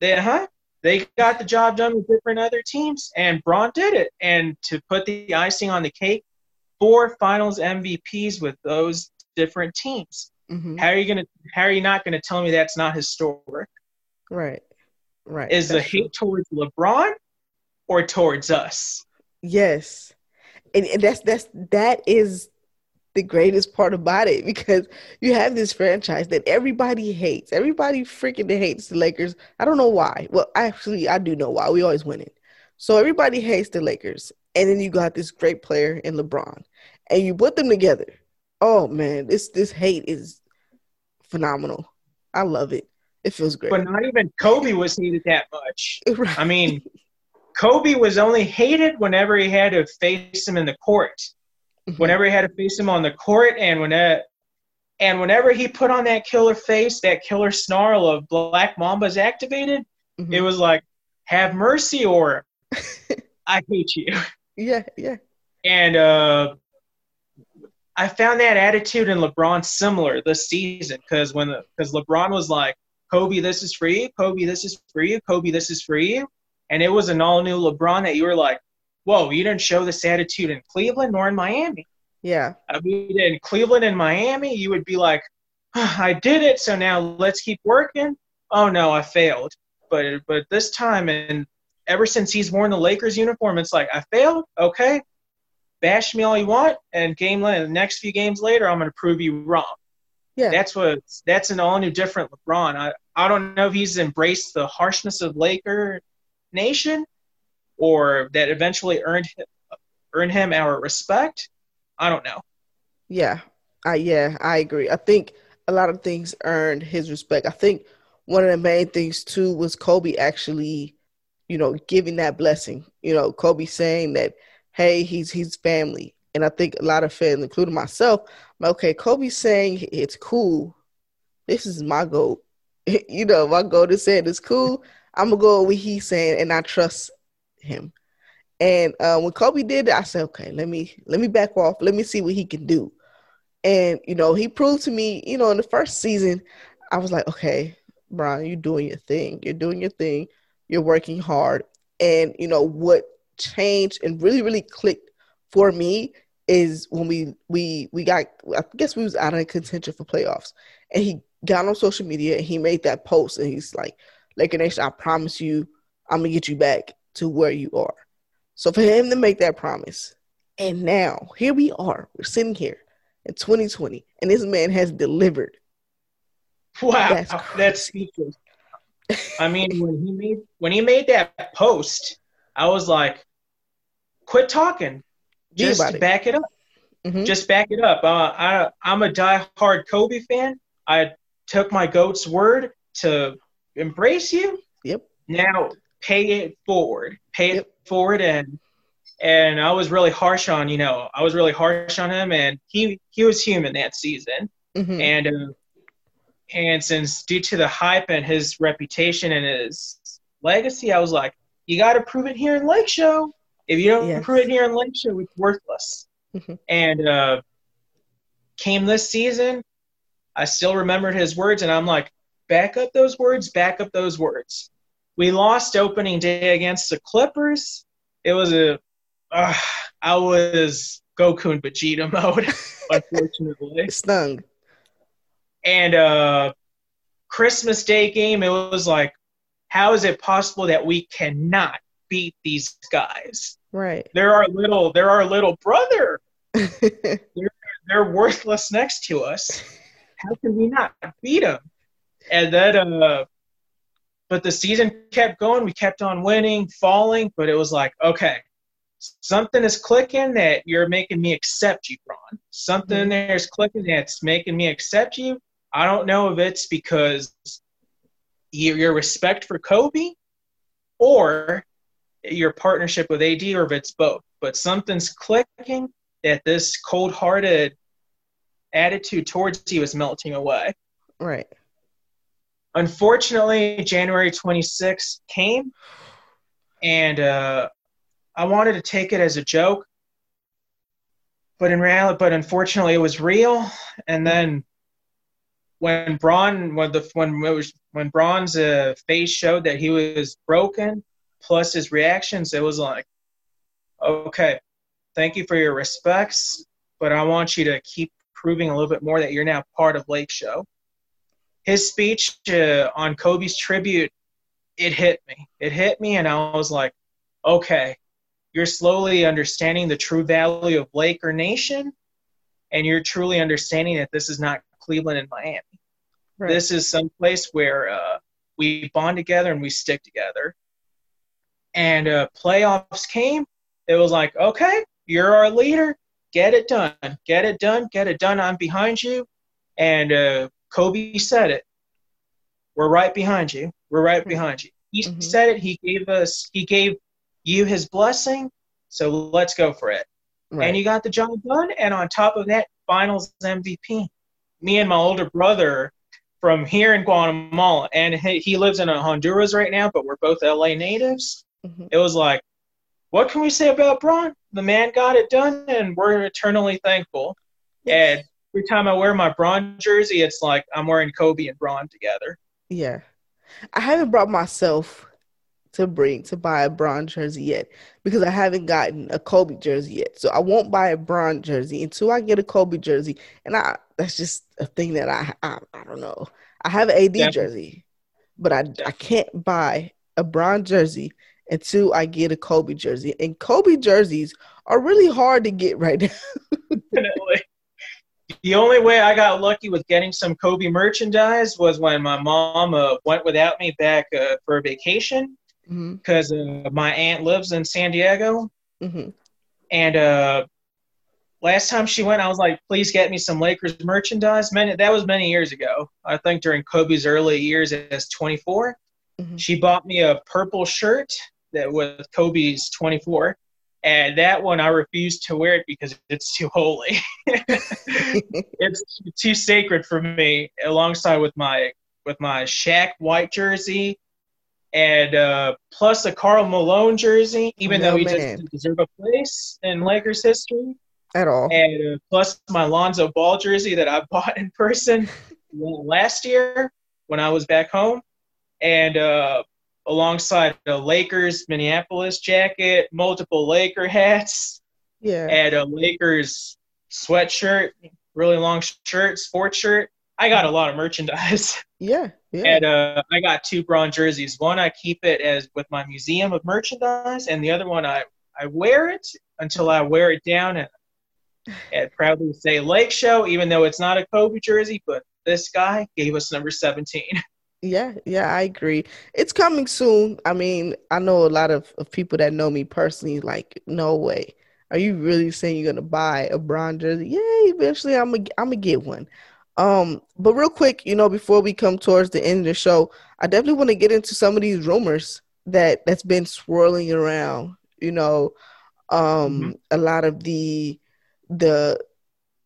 [SPEAKER 2] They, huh? They got the job done with different other teams, and Bron did it. And to put the icing on the cake, four Finals MVPs with those different teams. Mm-hmm. How are you gonna? How are you not gonna tell me that's not historic?
[SPEAKER 1] Right. Right.
[SPEAKER 2] Is that's the hate towards LeBron or towards us.
[SPEAKER 1] Yes. And, and that's that's that is the greatest part about it because you have this franchise that everybody hates. Everybody freaking hates the Lakers. I don't know why. Well, actually, I do know why. We always win it. So everybody hates the Lakers. And then you got this great player in LeBron. And you put them together. Oh man, this this hate is phenomenal. I love it. It feels great.
[SPEAKER 2] But not even Kobe was hated that much. Right. I mean, Kobe was only hated whenever he had to face him in the court. Mm-hmm. Whenever he had to face him on the court, and when it, and whenever he put on that killer face, that killer snarl of Black Mamba's activated, mm-hmm. it was like, "Have mercy," or "I hate you."
[SPEAKER 1] Yeah, yeah.
[SPEAKER 2] And uh, I found that attitude in LeBron similar this season because when because LeBron was like, "Kobe, this is for you. Kobe, this is for you. Kobe, this is for you," and it was an all new LeBron that you were like, "Whoa, you didn't show this attitude in Cleveland nor in Miami."
[SPEAKER 1] Yeah.
[SPEAKER 2] I mean, in Cleveland and Miami, you would be like, oh, "I did it, so now let's keep working." Oh no, I failed. But but this time, and ever since he's worn the Lakers uniform, it's like I failed. Okay, bash me all you want, and game the next few games later, I'm going to prove you wrong. Yeah, that's what that's an all new different LeBron. I I don't know if he's embraced the harshness of Laker Nation, or that eventually earned him, earned him our respect. I don't know.
[SPEAKER 1] Yeah, I yeah I agree. I think a lot of things earned his respect. I think one of the main things too was Kobe actually, you know, giving that blessing. You know, Kobe saying that, hey, he's he's family. And I think a lot of fans, including myself, okay, Kobe's saying it's cool. This is my goal. you know, my goal is saying it's cool. I'm gonna go with he's saying, and I trust him. And uh, when Kobe did it, I said, okay, let me let me back off. Let me see what he can do. And you know, he proved to me, you know, in the first season, I was like, okay, Bron, you're doing your thing. You're doing your thing. You're working hard. And you know what changed and really, really clicked for me is when we we we got I guess we was out of contention for playoffs. And he got on social media and he made that post and he's like, Laker Nation, I promise you, I'm gonna get you back to where you are. So for him to make that promise, and now here we are, we're sitting here in 2020, and this man has delivered.
[SPEAKER 2] Wow, that's, speechless. I mean, when he made when he made that post, I was like, "Quit talking, just back it up. Mm-hmm. Just back it up." Uh, I I'm a die-hard Kobe fan. I took my goat's word to embrace you.
[SPEAKER 1] Yep.
[SPEAKER 2] Now pay it forward. Pay yep. it forward and and I was really harsh on, you know, I was really harsh on him and he he was human that season. Mm-hmm. And uh, and since due to the hype and his reputation and his legacy, I was like, you got to prove it here in Lake Show. If you don't yes. prove it here in Lake Show, it's worthless. Mm-hmm. And uh, came this season, I still remembered his words, and I'm like, back up those words, back up those words. We lost opening day against the Clippers. It was a, uh, I was Goku and Vegeta mode, unfortunately.
[SPEAKER 1] stung.
[SPEAKER 2] And uh, Christmas Day game, it was like, how is it possible that we cannot beat these guys?
[SPEAKER 1] Right.
[SPEAKER 2] They're our little, they're our little brother. they're, they're worthless next to us. How can we not beat them? and then uh, but the season kept going. We kept on winning, falling, but it was like, okay, something is clicking that you're making me accept you, Ron. Something mm-hmm. there's clicking that's making me accept you. I don't know if it's because your respect for Kobe or your partnership with AD or if it's both. But something's clicking that this cold hearted attitude towards you is melting away.
[SPEAKER 1] Right.
[SPEAKER 2] Unfortunately, January 26th came, and uh, I wanted to take it as a joke, but in reality, but unfortunately, it was real. And then when Bron, when the when it was when Bron's uh, face showed that he was broken, plus his reactions, it was like, okay, thank you for your respects, but I want you to keep proving a little bit more that you're now part of Lake Show his speech uh, on Kobe's tribute, it hit me. It hit me, and I was like, okay, you're slowly understanding the true value of Laker Nation, and you're truly understanding that this is not Cleveland and Miami. Right. This is some place where uh, we bond together and we stick together. And uh, playoffs came. It was like, okay, you're our leader. Get it done. Get it done. Get it done. I'm behind you. And uh, Kobe said it. We're right behind you. We're right behind you. He mm-hmm. said it. He gave us. He gave you his blessing. So let's go for it. Right. And you got the job done. And on top of that, Finals MVP. Me and my older brother from here in Guatemala, and he lives in Honduras right now, but we're both LA natives. Mm-hmm. It was like, what can we say about Bron? The man got it done, and we're eternally thankful. And every time I wear my Bron jersey, it's like I'm wearing Kobe and Bron together.
[SPEAKER 1] Yeah. I haven't brought myself to bring to buy a Bron jersey yet because I haven't gotten a Kobe jersey yet. So I won't buy a Bron jersey until I get a Kobe jersey. And I that's just a thing that I I, I don't know. I have an AD Definitely. jersey, but I Definitely. I can't buy a Bron jersey until I get a Kobe jersey. And Kobe jerseys are really hard to get right now. Definitely.
[SPEAKER 2] The only way I got lucky with getting some Kobe merchandise was when my mom uh, went without me back uh, for a vacation because mm-hmm. uh, my aunt lives in San Diego. Mm-hmm. And uh, last time she went, I was like, please get me some Lakers merchandise. Many, that was many years ago. I think during Kobe's early years as 24. Mm-hmm. She bought me a purple shirt that was Kobe's 24. And that one I refuse to wear it because it's too holy. it's too sacred for me, alongside with my with my Shaq white jersey and uh, plus a Karl Malone jersey, even though he doesn't deserve a place in Lakers history
[SPEAKER 1] at all.
[SPEAKER 2] And uh, plus my Lonzo Ball jersey that I bought in person last year when I was back home, and uh, alongside the Lakers Minneapolis jacket, multiple Laker hats,
[SPEAKER 1] yeah,
[SPEAKER 2] and a Lakers sweatshirt, really long shirt, sports shirt. I got a lot of merchandise.
[SPEAKER 1] Yeah, yeah.
[SPEAKER 2] And uh, I got two Bron jerseys. One I keep it as with my museum of merchandise, and the other one I I wear it until I wear it down and, and proudly say Lake Show, even though it's not a Kobe jersey. But this guy gave us number seventeen.
[SPEAKER 1] Yeah, yeah, I agree. It's coming soon. I mean, I know a lot of, of people that know me personally, like, no way. Are you really saying you're gonna buy a Bron jersey? Yeah, eventually I'm gonna I'm gonna get one. Um, but real quick, you know, before we come towards the end of the show, I definitely want to get into some of these rumors that that's been swirling around. You know, um, mm-hmm. a lot of the the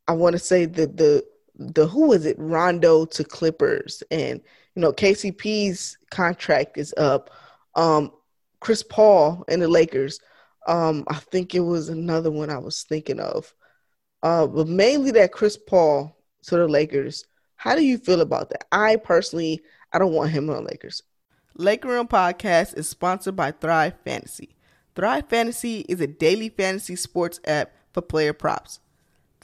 [SPEAKER 1] I want to say the the the who was it Rondo to Clippers and you know KCP's contract is up. Um, Chris Paul and the Lakers. Um, I think it was another one I was thinking of. Uh, but mainly that Chris Paul to the Lakers. How do you feel about that? I personally, I don't want him on Lakers. Laker Room Podcast is sponsored by Thrive Fantasy. Thrive Fantasy is a daily fantasy sports app for player props.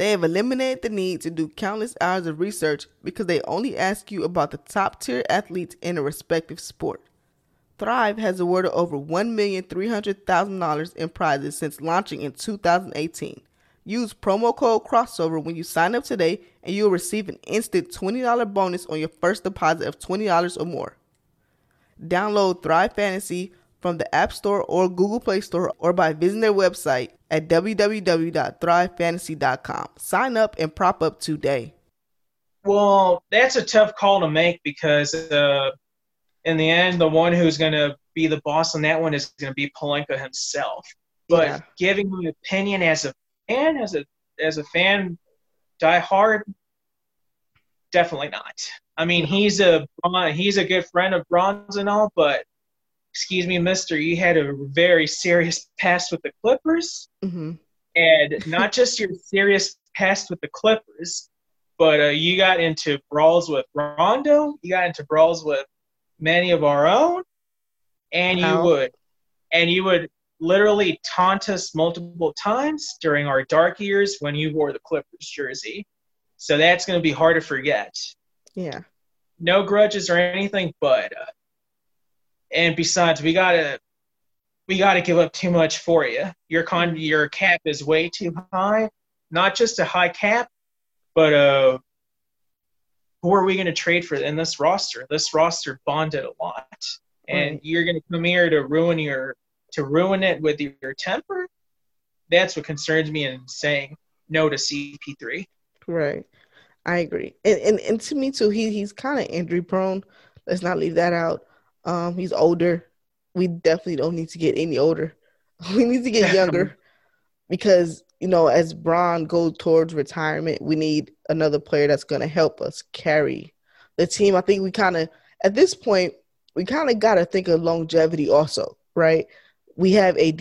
[SPEAKER 1] They have eliminated the need to do countless hours of research because they only ask you about the top tier athletes in a respective sport. Thrive has awarded over $1,300,000 in prizes since launching in 2018. Use promo code crossover when you sign up today and you'll receive an instant $20 bonus on your first deposit of $20 or more. Download Thrive Fantasy from the App Store or Google Play Store or by visiting their website at www.thrivefantasy.com. Sign up and prop up today.
[SPEAKER 2] Well, that's a tough call to make because uh, in the end, the one who's going to be the boss on that one is going to be Pelinka himself. But yeah. giving my opinion as a fan, as a as a fan, die hard, definitely not. I mean, he's a he's a good friend of Bron's and all, but excuse me, Mister, you had a very serious past with the Clippers, mm-hmm. and not just your serious past with the Clippers, but uh, you got into brawls with Rondo, you got into brawls with many of our own, and you would, and you would literally taunt us multiple times during our dark years when you wore the Clippers jersey. So that's going to be hard to forget.
[SPEAKER 1] Yeah.
[SPEAKER 2] No grudges or anything, but uh, and besides, we gotta we got to give up too much for you. Your con your cap is way too high. Not just a high cap, but uh, who are we going to trade for in this roster? This roster bonded a lot, and right. you're going to come here to ruin your to ruin it with your temper. That's what concerns me in saying no to CP3.
[SPEAKER 1] Right, I agree, and and, and to me too, he he's kind of injury prone. Let's not leave that out. Um, he's older we definitely don't need to get any older. We need to get younger because you know as Bron goes towards retirement, we need another player that's going to help us carry the team. I think we kind of at this point we kind of got to think of longevity also, right? We have AD,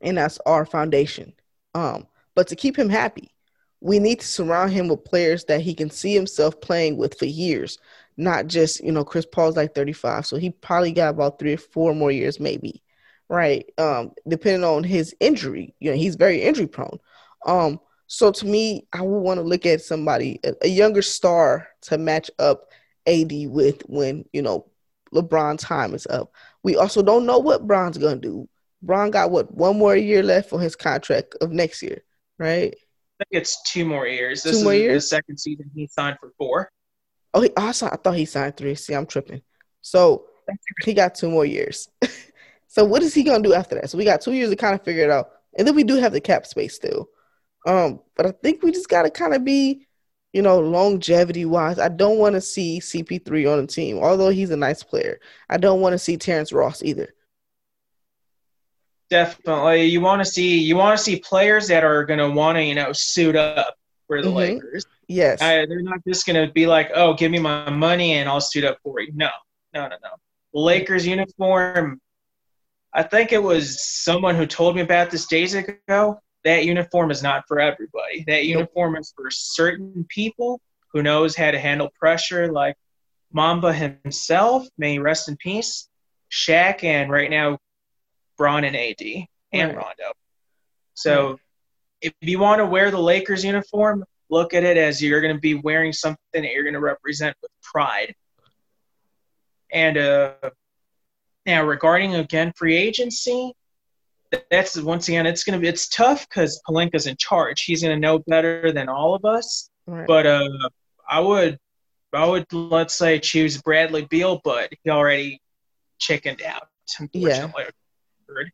[SPEAKER 1] and that's our foundation. Um, but to keep him happy, we need to surround him with players that he can see himself playing with for years not just you know Chris Paul's like 35, so he probably got about three or four more years maybe, right? Um, depending on his injury, you know he's very injury prone. Um, so to me, I would want to look at somebody a, a younger star to match up AD with when you know LeBron time is up. We also don't know what Bron's gonna do. Bron got what one more year left on his contract of next year, right?
[SPEAKER 2] I think it's two more years. This two more years? the second season he signed for four.
[SPEAKER 1] Oh, he also I thought he signed three. See, I'm tripping. So he got two more years. so what is he gonna do after that? So we got two years to kind of figure it out, and then we do have the cap space still. Um, but I think we just gotta kind of be, you know, longevity wise. I don't want to see CP3 on the team, although he's a nice player. I don't want to see Terrence Ross either.
[SPEAKER 2] Definitely, you want to see you want to see players that are gonna want to you know suit up for the mm-hmm. Lakers.
[SPEAKER 1] Yes.
[SPEAKER 2] I, they're not just going to be like, oh, give me my money and I'll suit up for you. No, no, no, no. Lakers uniform, I think it was someone who told me about this days ago. That uniform is not for everybody. That uniform is for certain people who knows how to handle pressure, like Mamba himself, may rest in peace, Shaq, and right now, Bron and AD and right. Rondo. So right. if you want to wear the Lakers uniform, look at it as you're going to be wearing something that you're going to represent with pride. And uh, now regarding again free agency, that's once again it's going to be it's tough because Pelinka's in charge. He's going to know better than all of us. Right. But uh, I would I would let's say choose Bradley Beal, but he already chickened out. Unfortunately, yeah.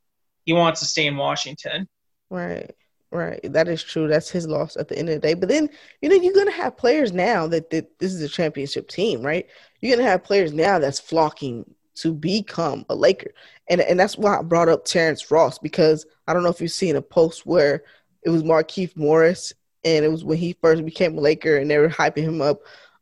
[SPEAKER 2] he wants to stay in Washington.
[SPEAKER 1] Right. Right, that is true. That's his loss at the end of the day. But then, you know, you're gonna have players now that, that this is a championship team, right? You're gonna have players now that's flocking to become a Laker, and and that's why I brought up Terrence Ross because I don't know if you've seen a post where it was Markieff Morris, and it was when he first became a Laker, and they were hyping him up.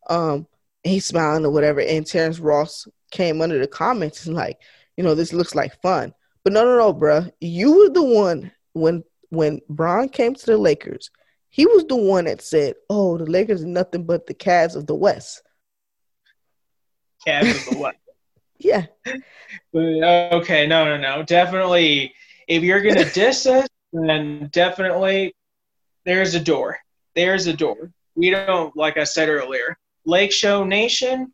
[SPEAKER 1] Um, and he's smiling or whatever, and Terrence Ross came under the comments and like, you know, this looks like fun. But no, no, no, bruh. You were the one when when Bron came to the Lakers, he was the one that said, "Oh, the Lakers are nothing but the Cavs of the West."
[SPEAKER 2] Cavs of the West.
[SPEAKER 1] yeah.
[SPEAKER 2] okay, no, no, no. Definitely, if you're gonna diss us, then definitely there's a door. There's a door. We don't, like I said earlier, Lake Show Nation.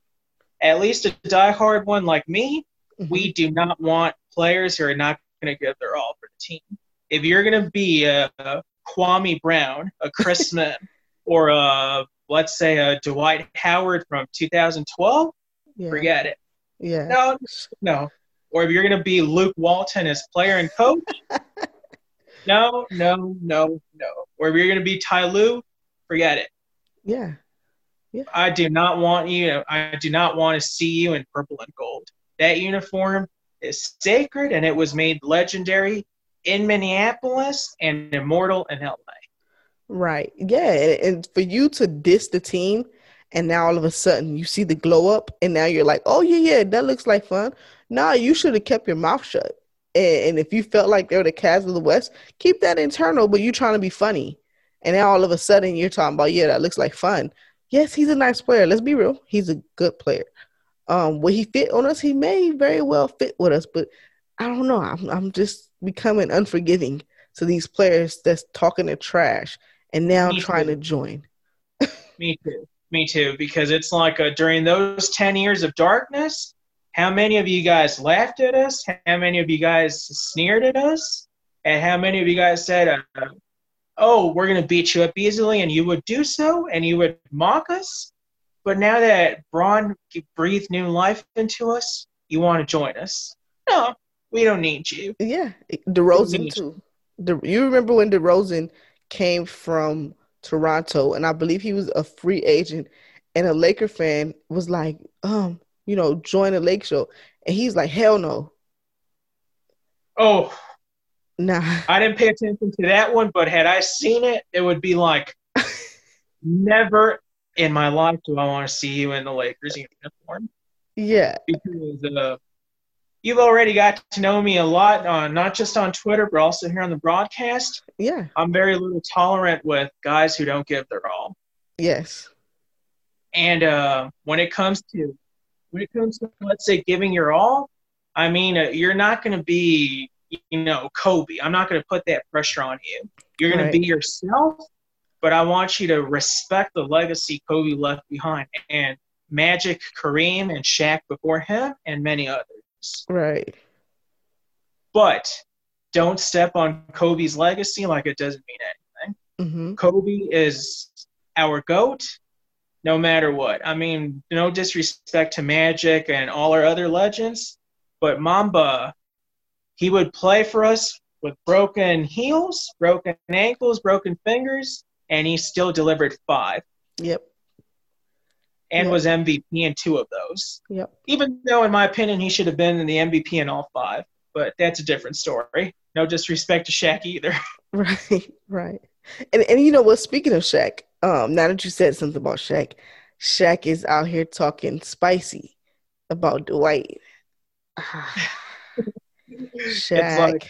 [SPEAKER 2] At least a diehard one like me, mm-hmm. we do not want players who are not going to give their all for the team if you're gonna be a, a Kwame Brown, a Chris Smith, or a let's say a Dwight Howard from 2012, yeah. forget it.
[SPEAKER 1] Yeah.
[SPEAKER 2] No, no. Or if you're gonna be Luke Walton as player and coach, no, no, no, no. Or if you're gonna be Ty Lue, forget it.
[SPEAKER 1] Yeah.
[SPEAKER 2] Yeah. I do not want you. I do not want to see you in purple and gold. That uniform is sacred, and it was made legendary in Minneapolis and immortal in LA.
[SPEAKER 1] Right. Yeah. And for you to diss the team and now all of a sudden you see the glow up and now you're like, oh, yeah, yeah, that looks like fun. Nah, you should have kept your mouth shut. And, if you felt like they were the Cavs of the West, keep that internal, but you're trying to be funny. And now all of a sudden you're talking about, yeah, that looks like fun. Yes, he's a nice player. Let's be real. He's a good player. Um, will he fit on us? He may very well fit with us, but I don't know. I'm, I'm just becoming unforgiving to these players that's talking to trash and now Me trying too. to join.
[SPEAKER 2] Me too. Me too. Because it's like a, during those 10 years of darkness, how many of you guys laughed at us? How many of you guys sneered at us? And how many of you guys said, uh, oh, we're going to beat you up easily, and you would do so, and you would mock us? But now that Bron breathed new life into us, you want to join us? No, we don't need you.
[SPEAKER 1] Yeah, DeRozan too. The, you remember when DeRozan came from Toronto, and I believe he was a free agent, and a Laker fan was like, um, you know, join the Lake Show, and he's like, hell no.
[SPEAKER 2] Oh,
[SPEAKER 1] nah.
[SPEAKER 2] I didn't pay attention to that one, but had I seen it, it would be like, never in my life do I want to see you in the Lakers uniform.
[SPEAKER 1] Yeah,
[SPEAKER 2] because uh, you've already got to know me a lot, uh, not just on Twitter, but also here on the broadcast.
[SPEAKER 1] Yeah.
[SPEAKER 2] I'm very little tolerant with guys who don't give their all.
[SPEAKER 1] Yes.
[SPEAKER 2] And uh, when it comes to when it comes to let's say giving your all, I mean uh, you're not going to be you know Kobe. I'm not going to put that pressure on you. You're going right. to be yourself, but I want you to respect the legacy Kobe left behind and Magic, Kareem, and Shaq before him, and many others.
[SPEAKER 1] Right.
[SPEAKER 2] But don't step on Kobe's legacy like it doesn't mean anything.
[SPEAKER 1] Mm-hmm.
[SPEAKER 2] Kobe is our GOAT no matter what. I mean, no disrespect to Magic and all our other legends, but Mamba, he would play for us with broken heels, broken ankles, broken fingers, and he still delivered five.
[SPEAKER 1] Yep
[SPEAKER 2] and yep. was MVP in two of those.
[SPEAKER 1] Yep.
[SPEAKER 2] Even though, in my opinion, he should have been in the MVP in all five, but that's a different story. No disrespect to Shaq either.
[SPEAKER 1] Right, right. And and you know what? Speaking of Shaq, um, now that you said something about Shaq, Shaq is out here talking spicy about Dwight. Shaq. Like,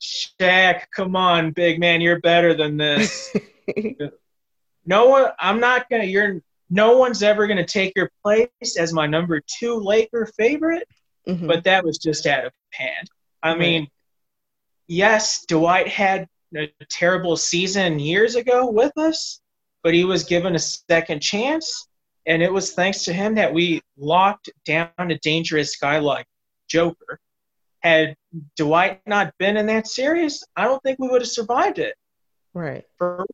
[SPEAKER 2] Shaq, come on, big man, you're better than this. no one, I'm not gonna. You're no one's ever going to take your place as my number two Laker favorite, mm-hmm. but that was just out of hand. I right. mean, yes, Dwight had a terrible season years ago with us, but he was given a second chance. And it was thanks to him that we locked down a dangerous guy like Joker. Had Dwight not been in that series, I don't think we would have survived it.
[SPEAKER 1] Right.
[SPEAKER 2] For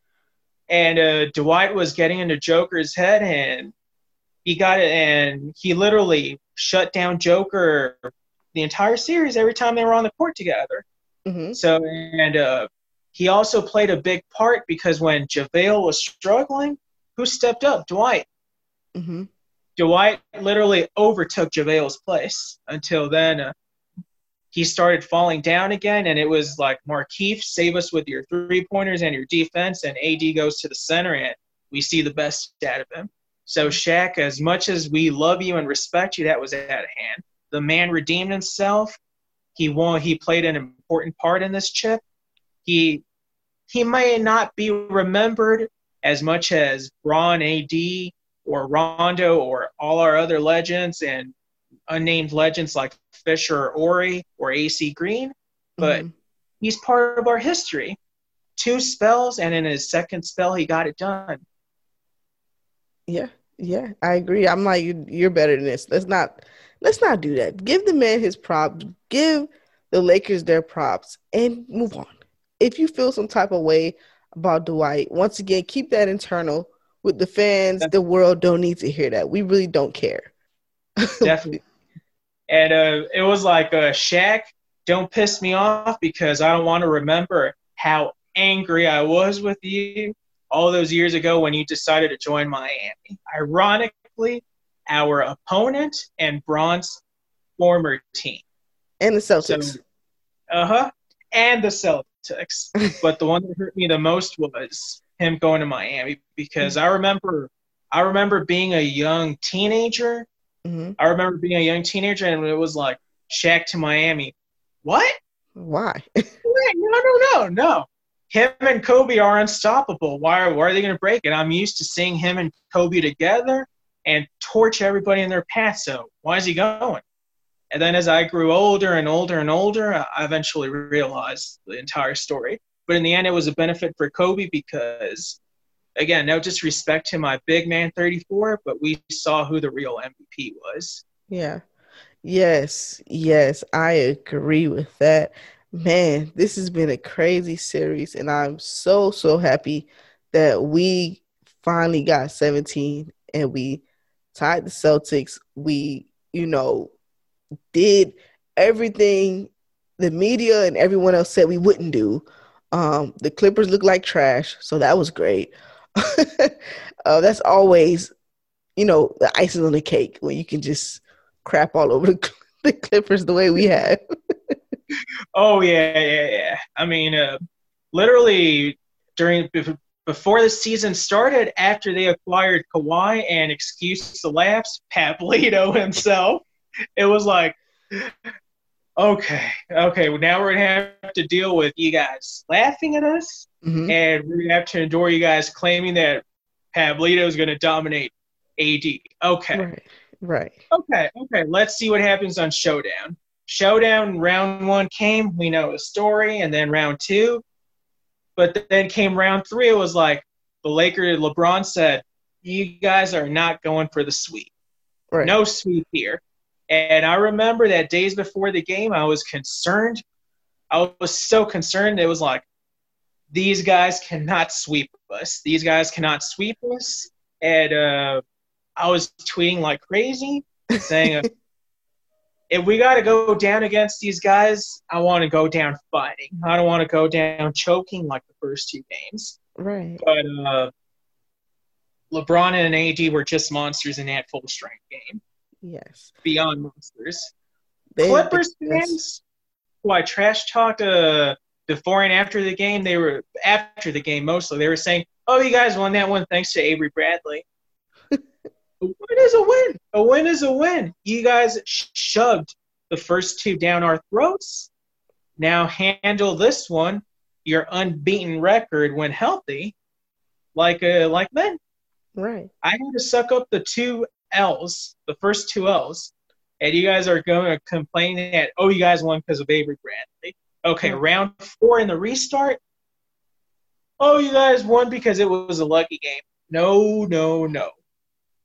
[SPEAKER 2] and uh, Dwight was getting into Joker's head, and he got it, and he literally shut down Joker the entire series every time they were on the court together.
[SPEAKER 1] Mm-hmm.
[SPEAKER 2] So, and uh, he also played a big part because when JaVale was struggling, who stepped up? Dwight.
[SPEAKER 1] Mm-hmm.
[SPEAKER 2] Dwight literally overtook JaVale's place. Until then, uh, he started falling down again, and it was like Markieff, save us with your three pointers and your defense, and AD goes to the center, and we see the best out of him. So Shaq, as much as we love you and respect you, that was out of hand. The man redeemed himself. He won. He played an important part in this chip. He he may not be remembered as much as Bron, AD, or Rondo, or all our other legends and unnamed legends like Fisher or Horry or AC Green, but mm-hmm. he's part of our history. Two spells, and in his second spell, he got it done.
[SPEAKER 1] Yeah, yeah, I agree. I'm like, you're better than this. Let's not, let's not do that. Give the man his props. Give the Lakers their props, and move on. If you feel some type of way about Dwight, once again, keep that internal with the fans. The world don't need to hear that. We really don't care.
[SPEAKER 2] Definitely. And uh, it was like, uh, Shaq, don't piss me off because I don't want to remember how angry I was with you all those years ago when you decided to join Miami. Ironically, our opponent and Bron's former team.
[SPEAKER 1] And the Celtics. So,
[SPEAKER 2] uh huh. And the Celtics. but the one that hurt me the most was him going to Miami because. I remember I remember being a young teenager
[SPEAKER 1] Mm-hmm.
[SPEAKER 2] I remember being a young teenager and it was like Shaq to Miami. What?
[SPEAKER 1] Why?
[SPEAKER 2] no, no, no, no. Him and Kobe are unstoppable. Why are, why are they going to break it? I'm used to seeing him and Kobe together and torch everybody in their path. So why is he going? And then as I grew older and older and older, I eventually realized the entire story. But in the end, it was a benefit for Kobe because again, no disrespect to my big man 34, but we saw who the real MVP was.
[SPEAKER 1] Yeah. Yes, yes, I agree with that. Man, this has been a crazy series, and I'm so, so happy that we finally got 17 and we tied the Celtics. We, you know, did everything the media and everyone else said we wouldn't do. Um, the Clippers look like trash, so that was great. uh, that's always, you know, the icing on the cake when you can just crap all over the, the Clippers the way we have.
[SPEAKER 2] oh yeah, yeah, yeah. I mean, uh, literally during before the season started, after they acquired Kawhi and excuse the laughs, Pablito himself, it was like, okay, okay, well, now we're gonna have to deal with you guys laughing at us, mm-hmm. and we're gonna have to endure you guys claiming that Pablito is gonna dominate AD. Okay.
[SPEAKER 1] Right. Right.
[SPEAKER 2] Okay. Okay. Let's see what happens on Showdown. Showdown round one came. We know the story, and then round two. But then came round three. It was like the Lakers. LeBron said, "You guys are not going for the sweep. Right. No sweep here." And I remember that days before the game, I was concerned. I was so concerned. It was like, these guys cannot sweep us. These guys cannot sweep us. And uh, I was tweeting like crazy, saying, uh, if we got to go down against these guys, I want to go down fighting. I don't want to go down choking like the first two games.
[SPEAKER 1] Right.
[SPEAKER 2] But uh, LeBron and AD were just monsters in that full strength game.
[SPEAKER 1] Yes.
[SPEAKER 2] Beyond monsters. They, Clippers fans, who I trash talked uh, before and after the game, they were after the game mostly. They were saying, "Oh, you guys won that one thanks to Avery Bradley." a win is a win. A win is a win. You guys shoved the first two down our throats. Now handle this one, your unbeaten record when healthy, like uh, like men.
[SPEAKER 1] Right.
[SPEAKER 2] I had to suck up the two L's, the first two L's, and you guys are going to complain that oh you guys won because of Avery Bradley. Okay, mm-hmm. round four in the restart. Oh, you guys won because it was a lucky game. No, no, no.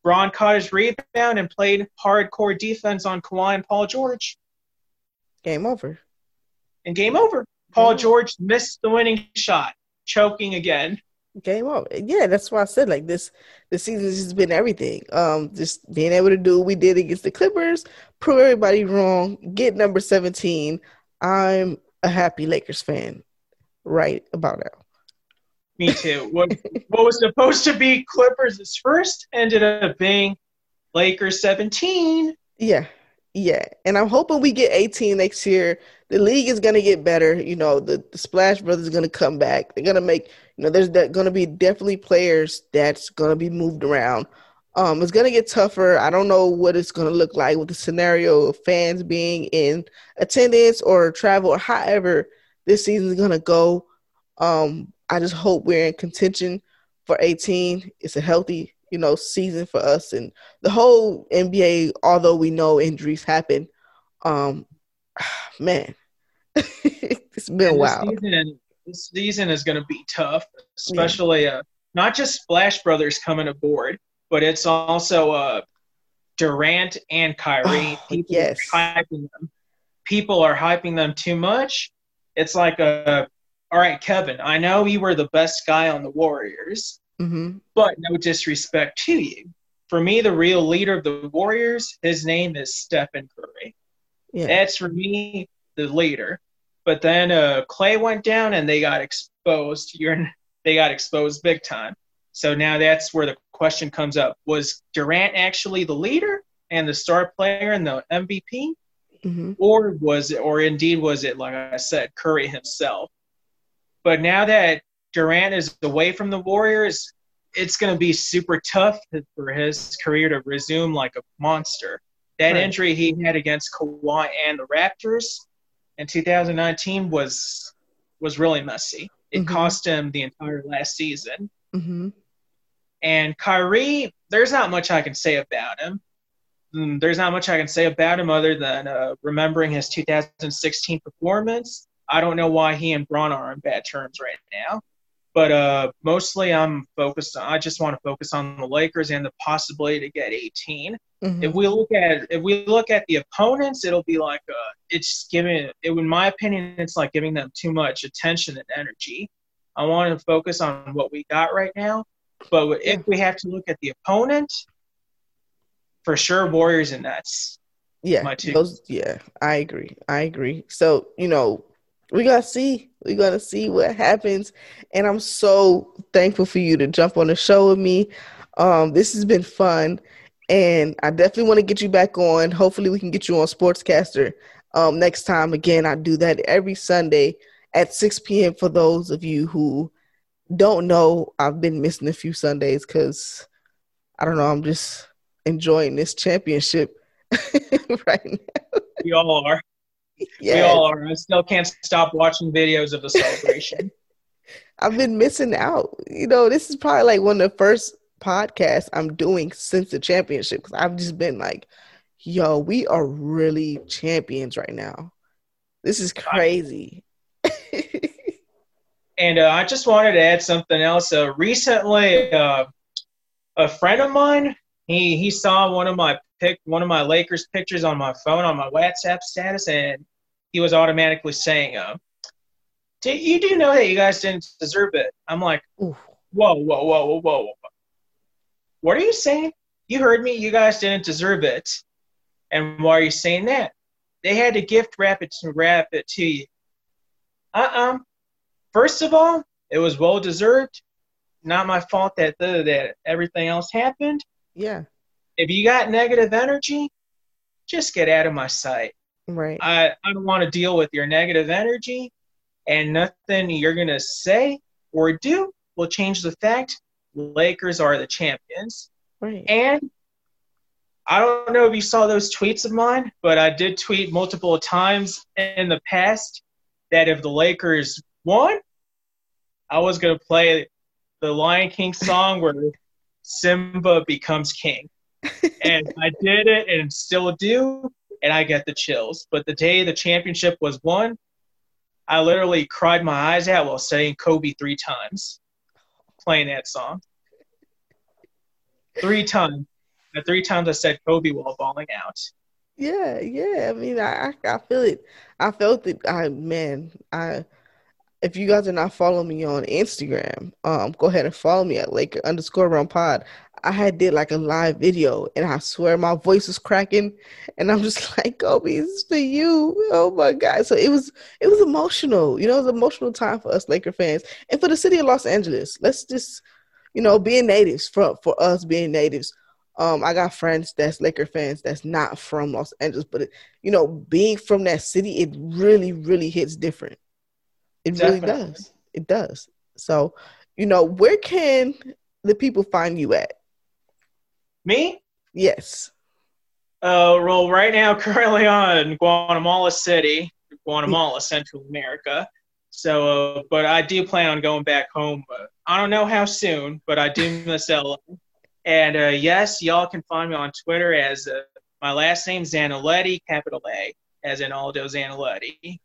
[SPEAKER 2] Bron caught his rebound and played hardcore defense on Kawhi and Paul George.
[SPEAKER 1] Game over.
[SPEAKER 2] And game over. Paul George missed the winning shot, choking again
[SPEAKER 1] game over. Yeah, that's why I said like this. The season has been everything. Um, just being able to do what we did against the Clippers, prove everybody wrong, get number seventeen. I'm a happy Lakers fan, right about now.
[SPEAKER 2] Me too. What what was supposed to be Clippers' is first ended up being Lakers seventeen.
[SPEAKER 1] Yeah, yeah, and I'm hoping we get 18 next year. The league is gonna get better. You know, the, the Splash Brothers are gonna come back. They're gonna make you know, there's going to be definitely players that's going to be moved around. Um, it's going to get tougher. I don't know what it's going to look like with the scenario of fans being in attendance or travel or however this season is going to go. Um, I just hope we're in contention for 18. It's a healthy, you know, season for us and the whole NBA. Although we know injuries happen, um, man, it's been wild.
[SPEAKER 2] Season, this season is going to be tough, especially yeah. uh, not just Splash Brothers coming aboard, but it's also uh, Durant and Kyrie.
[SPEAKER 1] Oh, People yes.
[SPEAKER 2] are hyping them. People are hyping them too much. It's like a, uh, all right, Kevin. I know you were the best guy on the Warriors,
[SPEAKER 1] mm-hmm.
[SPEAKER 2] but no disrespect to you. For me, the real leader of the Warriors, his name is Stephen Curry. Yeah. That's for me the leader. But then uh, Klay went down and they got exposed. You're they got exposed big time. So now that's where the question comes up: Was Durant actually the leader and the star player and the MVP,
[SPEAKER 1] mm-hmm.
[SPEAKER 2] or was it, or indeed was it, like I said, Curry himself? But now that Durant is away from the Warriors, it's going to be super tough for his career to resume like a monster. That right. injury he had against Kawhi and the Raptors in 2019 was was really messy. It mm-hmm. cost him the entire last season.
[SPEAKER 1] Mm-hmm.
[SPEAKER 2] And Kyrie, there's not much I can say about him. Mm, there's not much I can say about him other than uh, remembering his 2016 performance. I don't know why he and Bron are on bad terms right now, but uh, mostly I'm focused. On, I just want to focus on the Lakers and the possibility to get 18. Mm-hmm. If we look at if we look at the opponents, it'll be like uh, it's giving. It, in my opinion, it's like giving them too much attention and energy. I want to focus on what we got right now. But if we have to look at the opponent, for sure, Warriors and Nets.
[SPEAKER 1] Yeah, those. Yeah, I agree. I agree. So you know, we gotta see. We're gonna see what happens, and I'm so thankful for you to jump on the show with me. Um, this has been fun, and I definitely want to get you back on. Hopefully, we can get you on Sportscaster um, next time. Again, I do that every Sunday at 6 p.m. For those of you who don't know, I've been missing a few Sundays because I don't know. I'm just enjoying this championship right now.
[SPEAKER 2] We all are. Yes. We all are. I still can't stop watching videos of the celebration.
[SPEAKER 1] I've been missing out. You know, this is probably like one of the first podcasts I'm doing since the championship because I've just been like, yo, we are really champions right now. This is crazy.
[SPEAKER 2] and uh, I just wanted to add something else. Uh, recently, uh, a friend of mine he he saw one of my pick one of my Lakers pictures on my phone on my WhatsApp status, and he was automatically saying, uh, "You do know that you guys didn't deserve it." I'm like. "Whoa, whoa, whoa, whoa, whoa! What are you saying? You heard me. You guys didn't deserve it." And why are you saying that? They had to gift wrap it to wrap it to you. Uh-uh. First of all, it was well deserved. Not my fault that the, that everything else happened.
[SPEAKER 1] Yeah.
[SPEAKER 2] If you got negative energy, just get out of my sight.
[SPEAKER 1] Right.
[SPEAKER 2] I, I don't want to deal with your negative energy, and nothing you're going to say or do will change the fact Lakers are the champions.
[SPEAKER 1] Right.
[SPEAKER 2] And I don't know if you saw those tweets of mine, but I did tweet multiple times in the past that if the Lakers won, I was going to play the Lion King song where Simba becomes king. and I did it and still do, and I get the chills. But the day the championship was won, I literally cried my eyes out while saying Kobe three times, playing that song. Three times. The three times I said Kobe while falling out.
[SPEAKER 1] Yeah, yeah. I mean, I I feel it. I felt it. I man, I if you guys are not following me on Instagram, um, go ahead and follow me at Laker underscore run pod. I had did like a live video and I swear my voice was cracking and I'm just like, Kobe, this is for you. Oh my God. So it was it was emotional. You know, it was emotional time for us Laker fans and for the city of Los Angeles. Let's just, you know, being natives for for us being natives. Um, I got friends that's Laker fans that's not from Los Angeles, but it, you know, being from that city, it really, really hits different. It Definitely. really does. It does. So, you know, where can the people find you at?
[SPEAKER 2] Me?
[SPEAKER 1] Yes.
[SPEAKER 2] Uh, well, right now, currently on Guatemala City, Guatemala, Central America. So, uh, but I do plan on going back home. I don't know how soon, but I do miss LA. And uh, yes, y'all can find me on Twitter as uh, my last name Zanoletti, capital A, as in Aldo Zanoletti.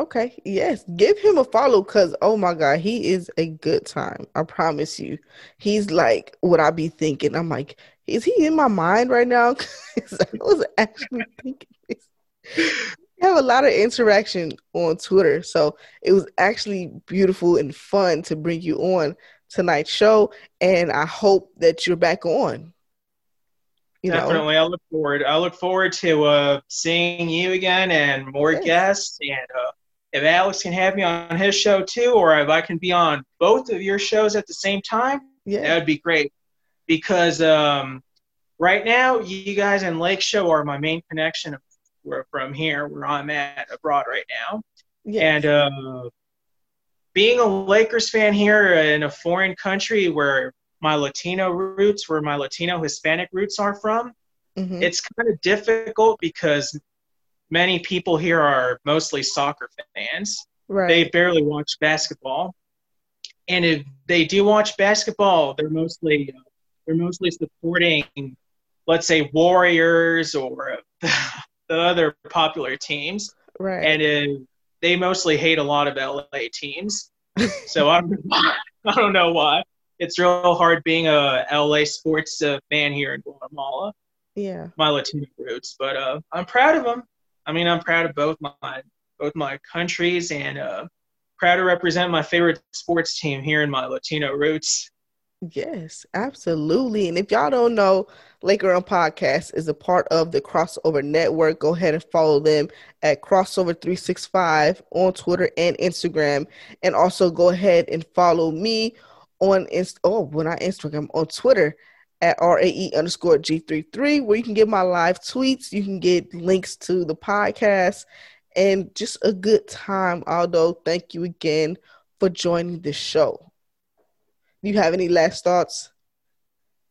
[SPEAKER 1] Okay, yes, give him a follow because oh my god, he is a good time. I promise you. He's like what I be thinking. I'm like, is he in my mind right now? Because I was actually thinking this. We have a lot of interaction on Twitter, so it was actually beautiful and fun to bring you on tonight's show, and I hope that you're back on.
[SPEAKER 2] You Definitely, know? I look forward. I look forward to uh, seeing you again and more yes. guests and. Uh, if Alex can have me on his show too, or if I can be on both of your shows at the same time, yeah. that would be great. Because um, right now, you guys in Lake Show are my main connection from here, where I'm at abroad right now. Yes. And uh, being a Lakers fan here in a foreign country where my Latino roots, where my Latino Hispanic roots are from, mm-hmm. it's kind of difficult because many people here are mostly soccer fans. Right. They barely watch basketball, and if they do watch basketball, they're mostly they're mostly supporting, let's say, Warriors or the other popular teams.
[SPEAKER 1] Right.
[SPEAKER 2] And uh, they mostly hate a lot of LA teams. so I don't, I don't know why. it's real hard being a LA sports uh, fan here in Guatemala.
[SPEAKER 1] Yeah,
[SPEAKER 2] my Latino roots, but uh, I'm proud of them. I mean, I'm proud of both my both my countries and uh, proud to represent my favorite sports team here in my Latino roots.
[SPEAKER 1] Yes, absolutely. And if y'all don't know, Laker Run Podcast is a part of the Crossover Network. Go ahead and follow them at Crossover365 on Twitter and Instagram. And also go ahead and follow me on Inst- oh, when I Instagram on Twitter at RAE underscore G33, where you can get my live tweets, you can get links to the podcast, and just a good time. Aldo, thank you again for joining the show. Do you have any last thoughts?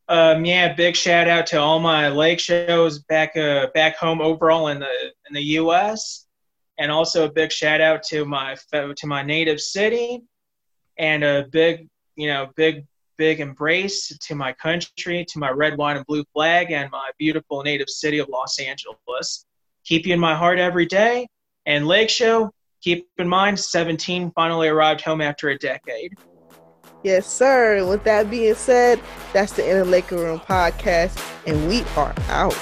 [SPEAKER 2] Um, yeah, big shout out to all my lake shows back uh, back home overall in the in the U.S. And also a big shout out to my to my native city, and a big you know big big embrace to my country, to my red, white, and blue flag, and my beautiful native city of Los Angeles. Keep you in my heart every day. And Lake Show, keep in mind, 17 finally arrived home after a decade.
[SPEAKER 1] Yes, sir. With that being said, that's the Inner Laker Room podcast, and we are out.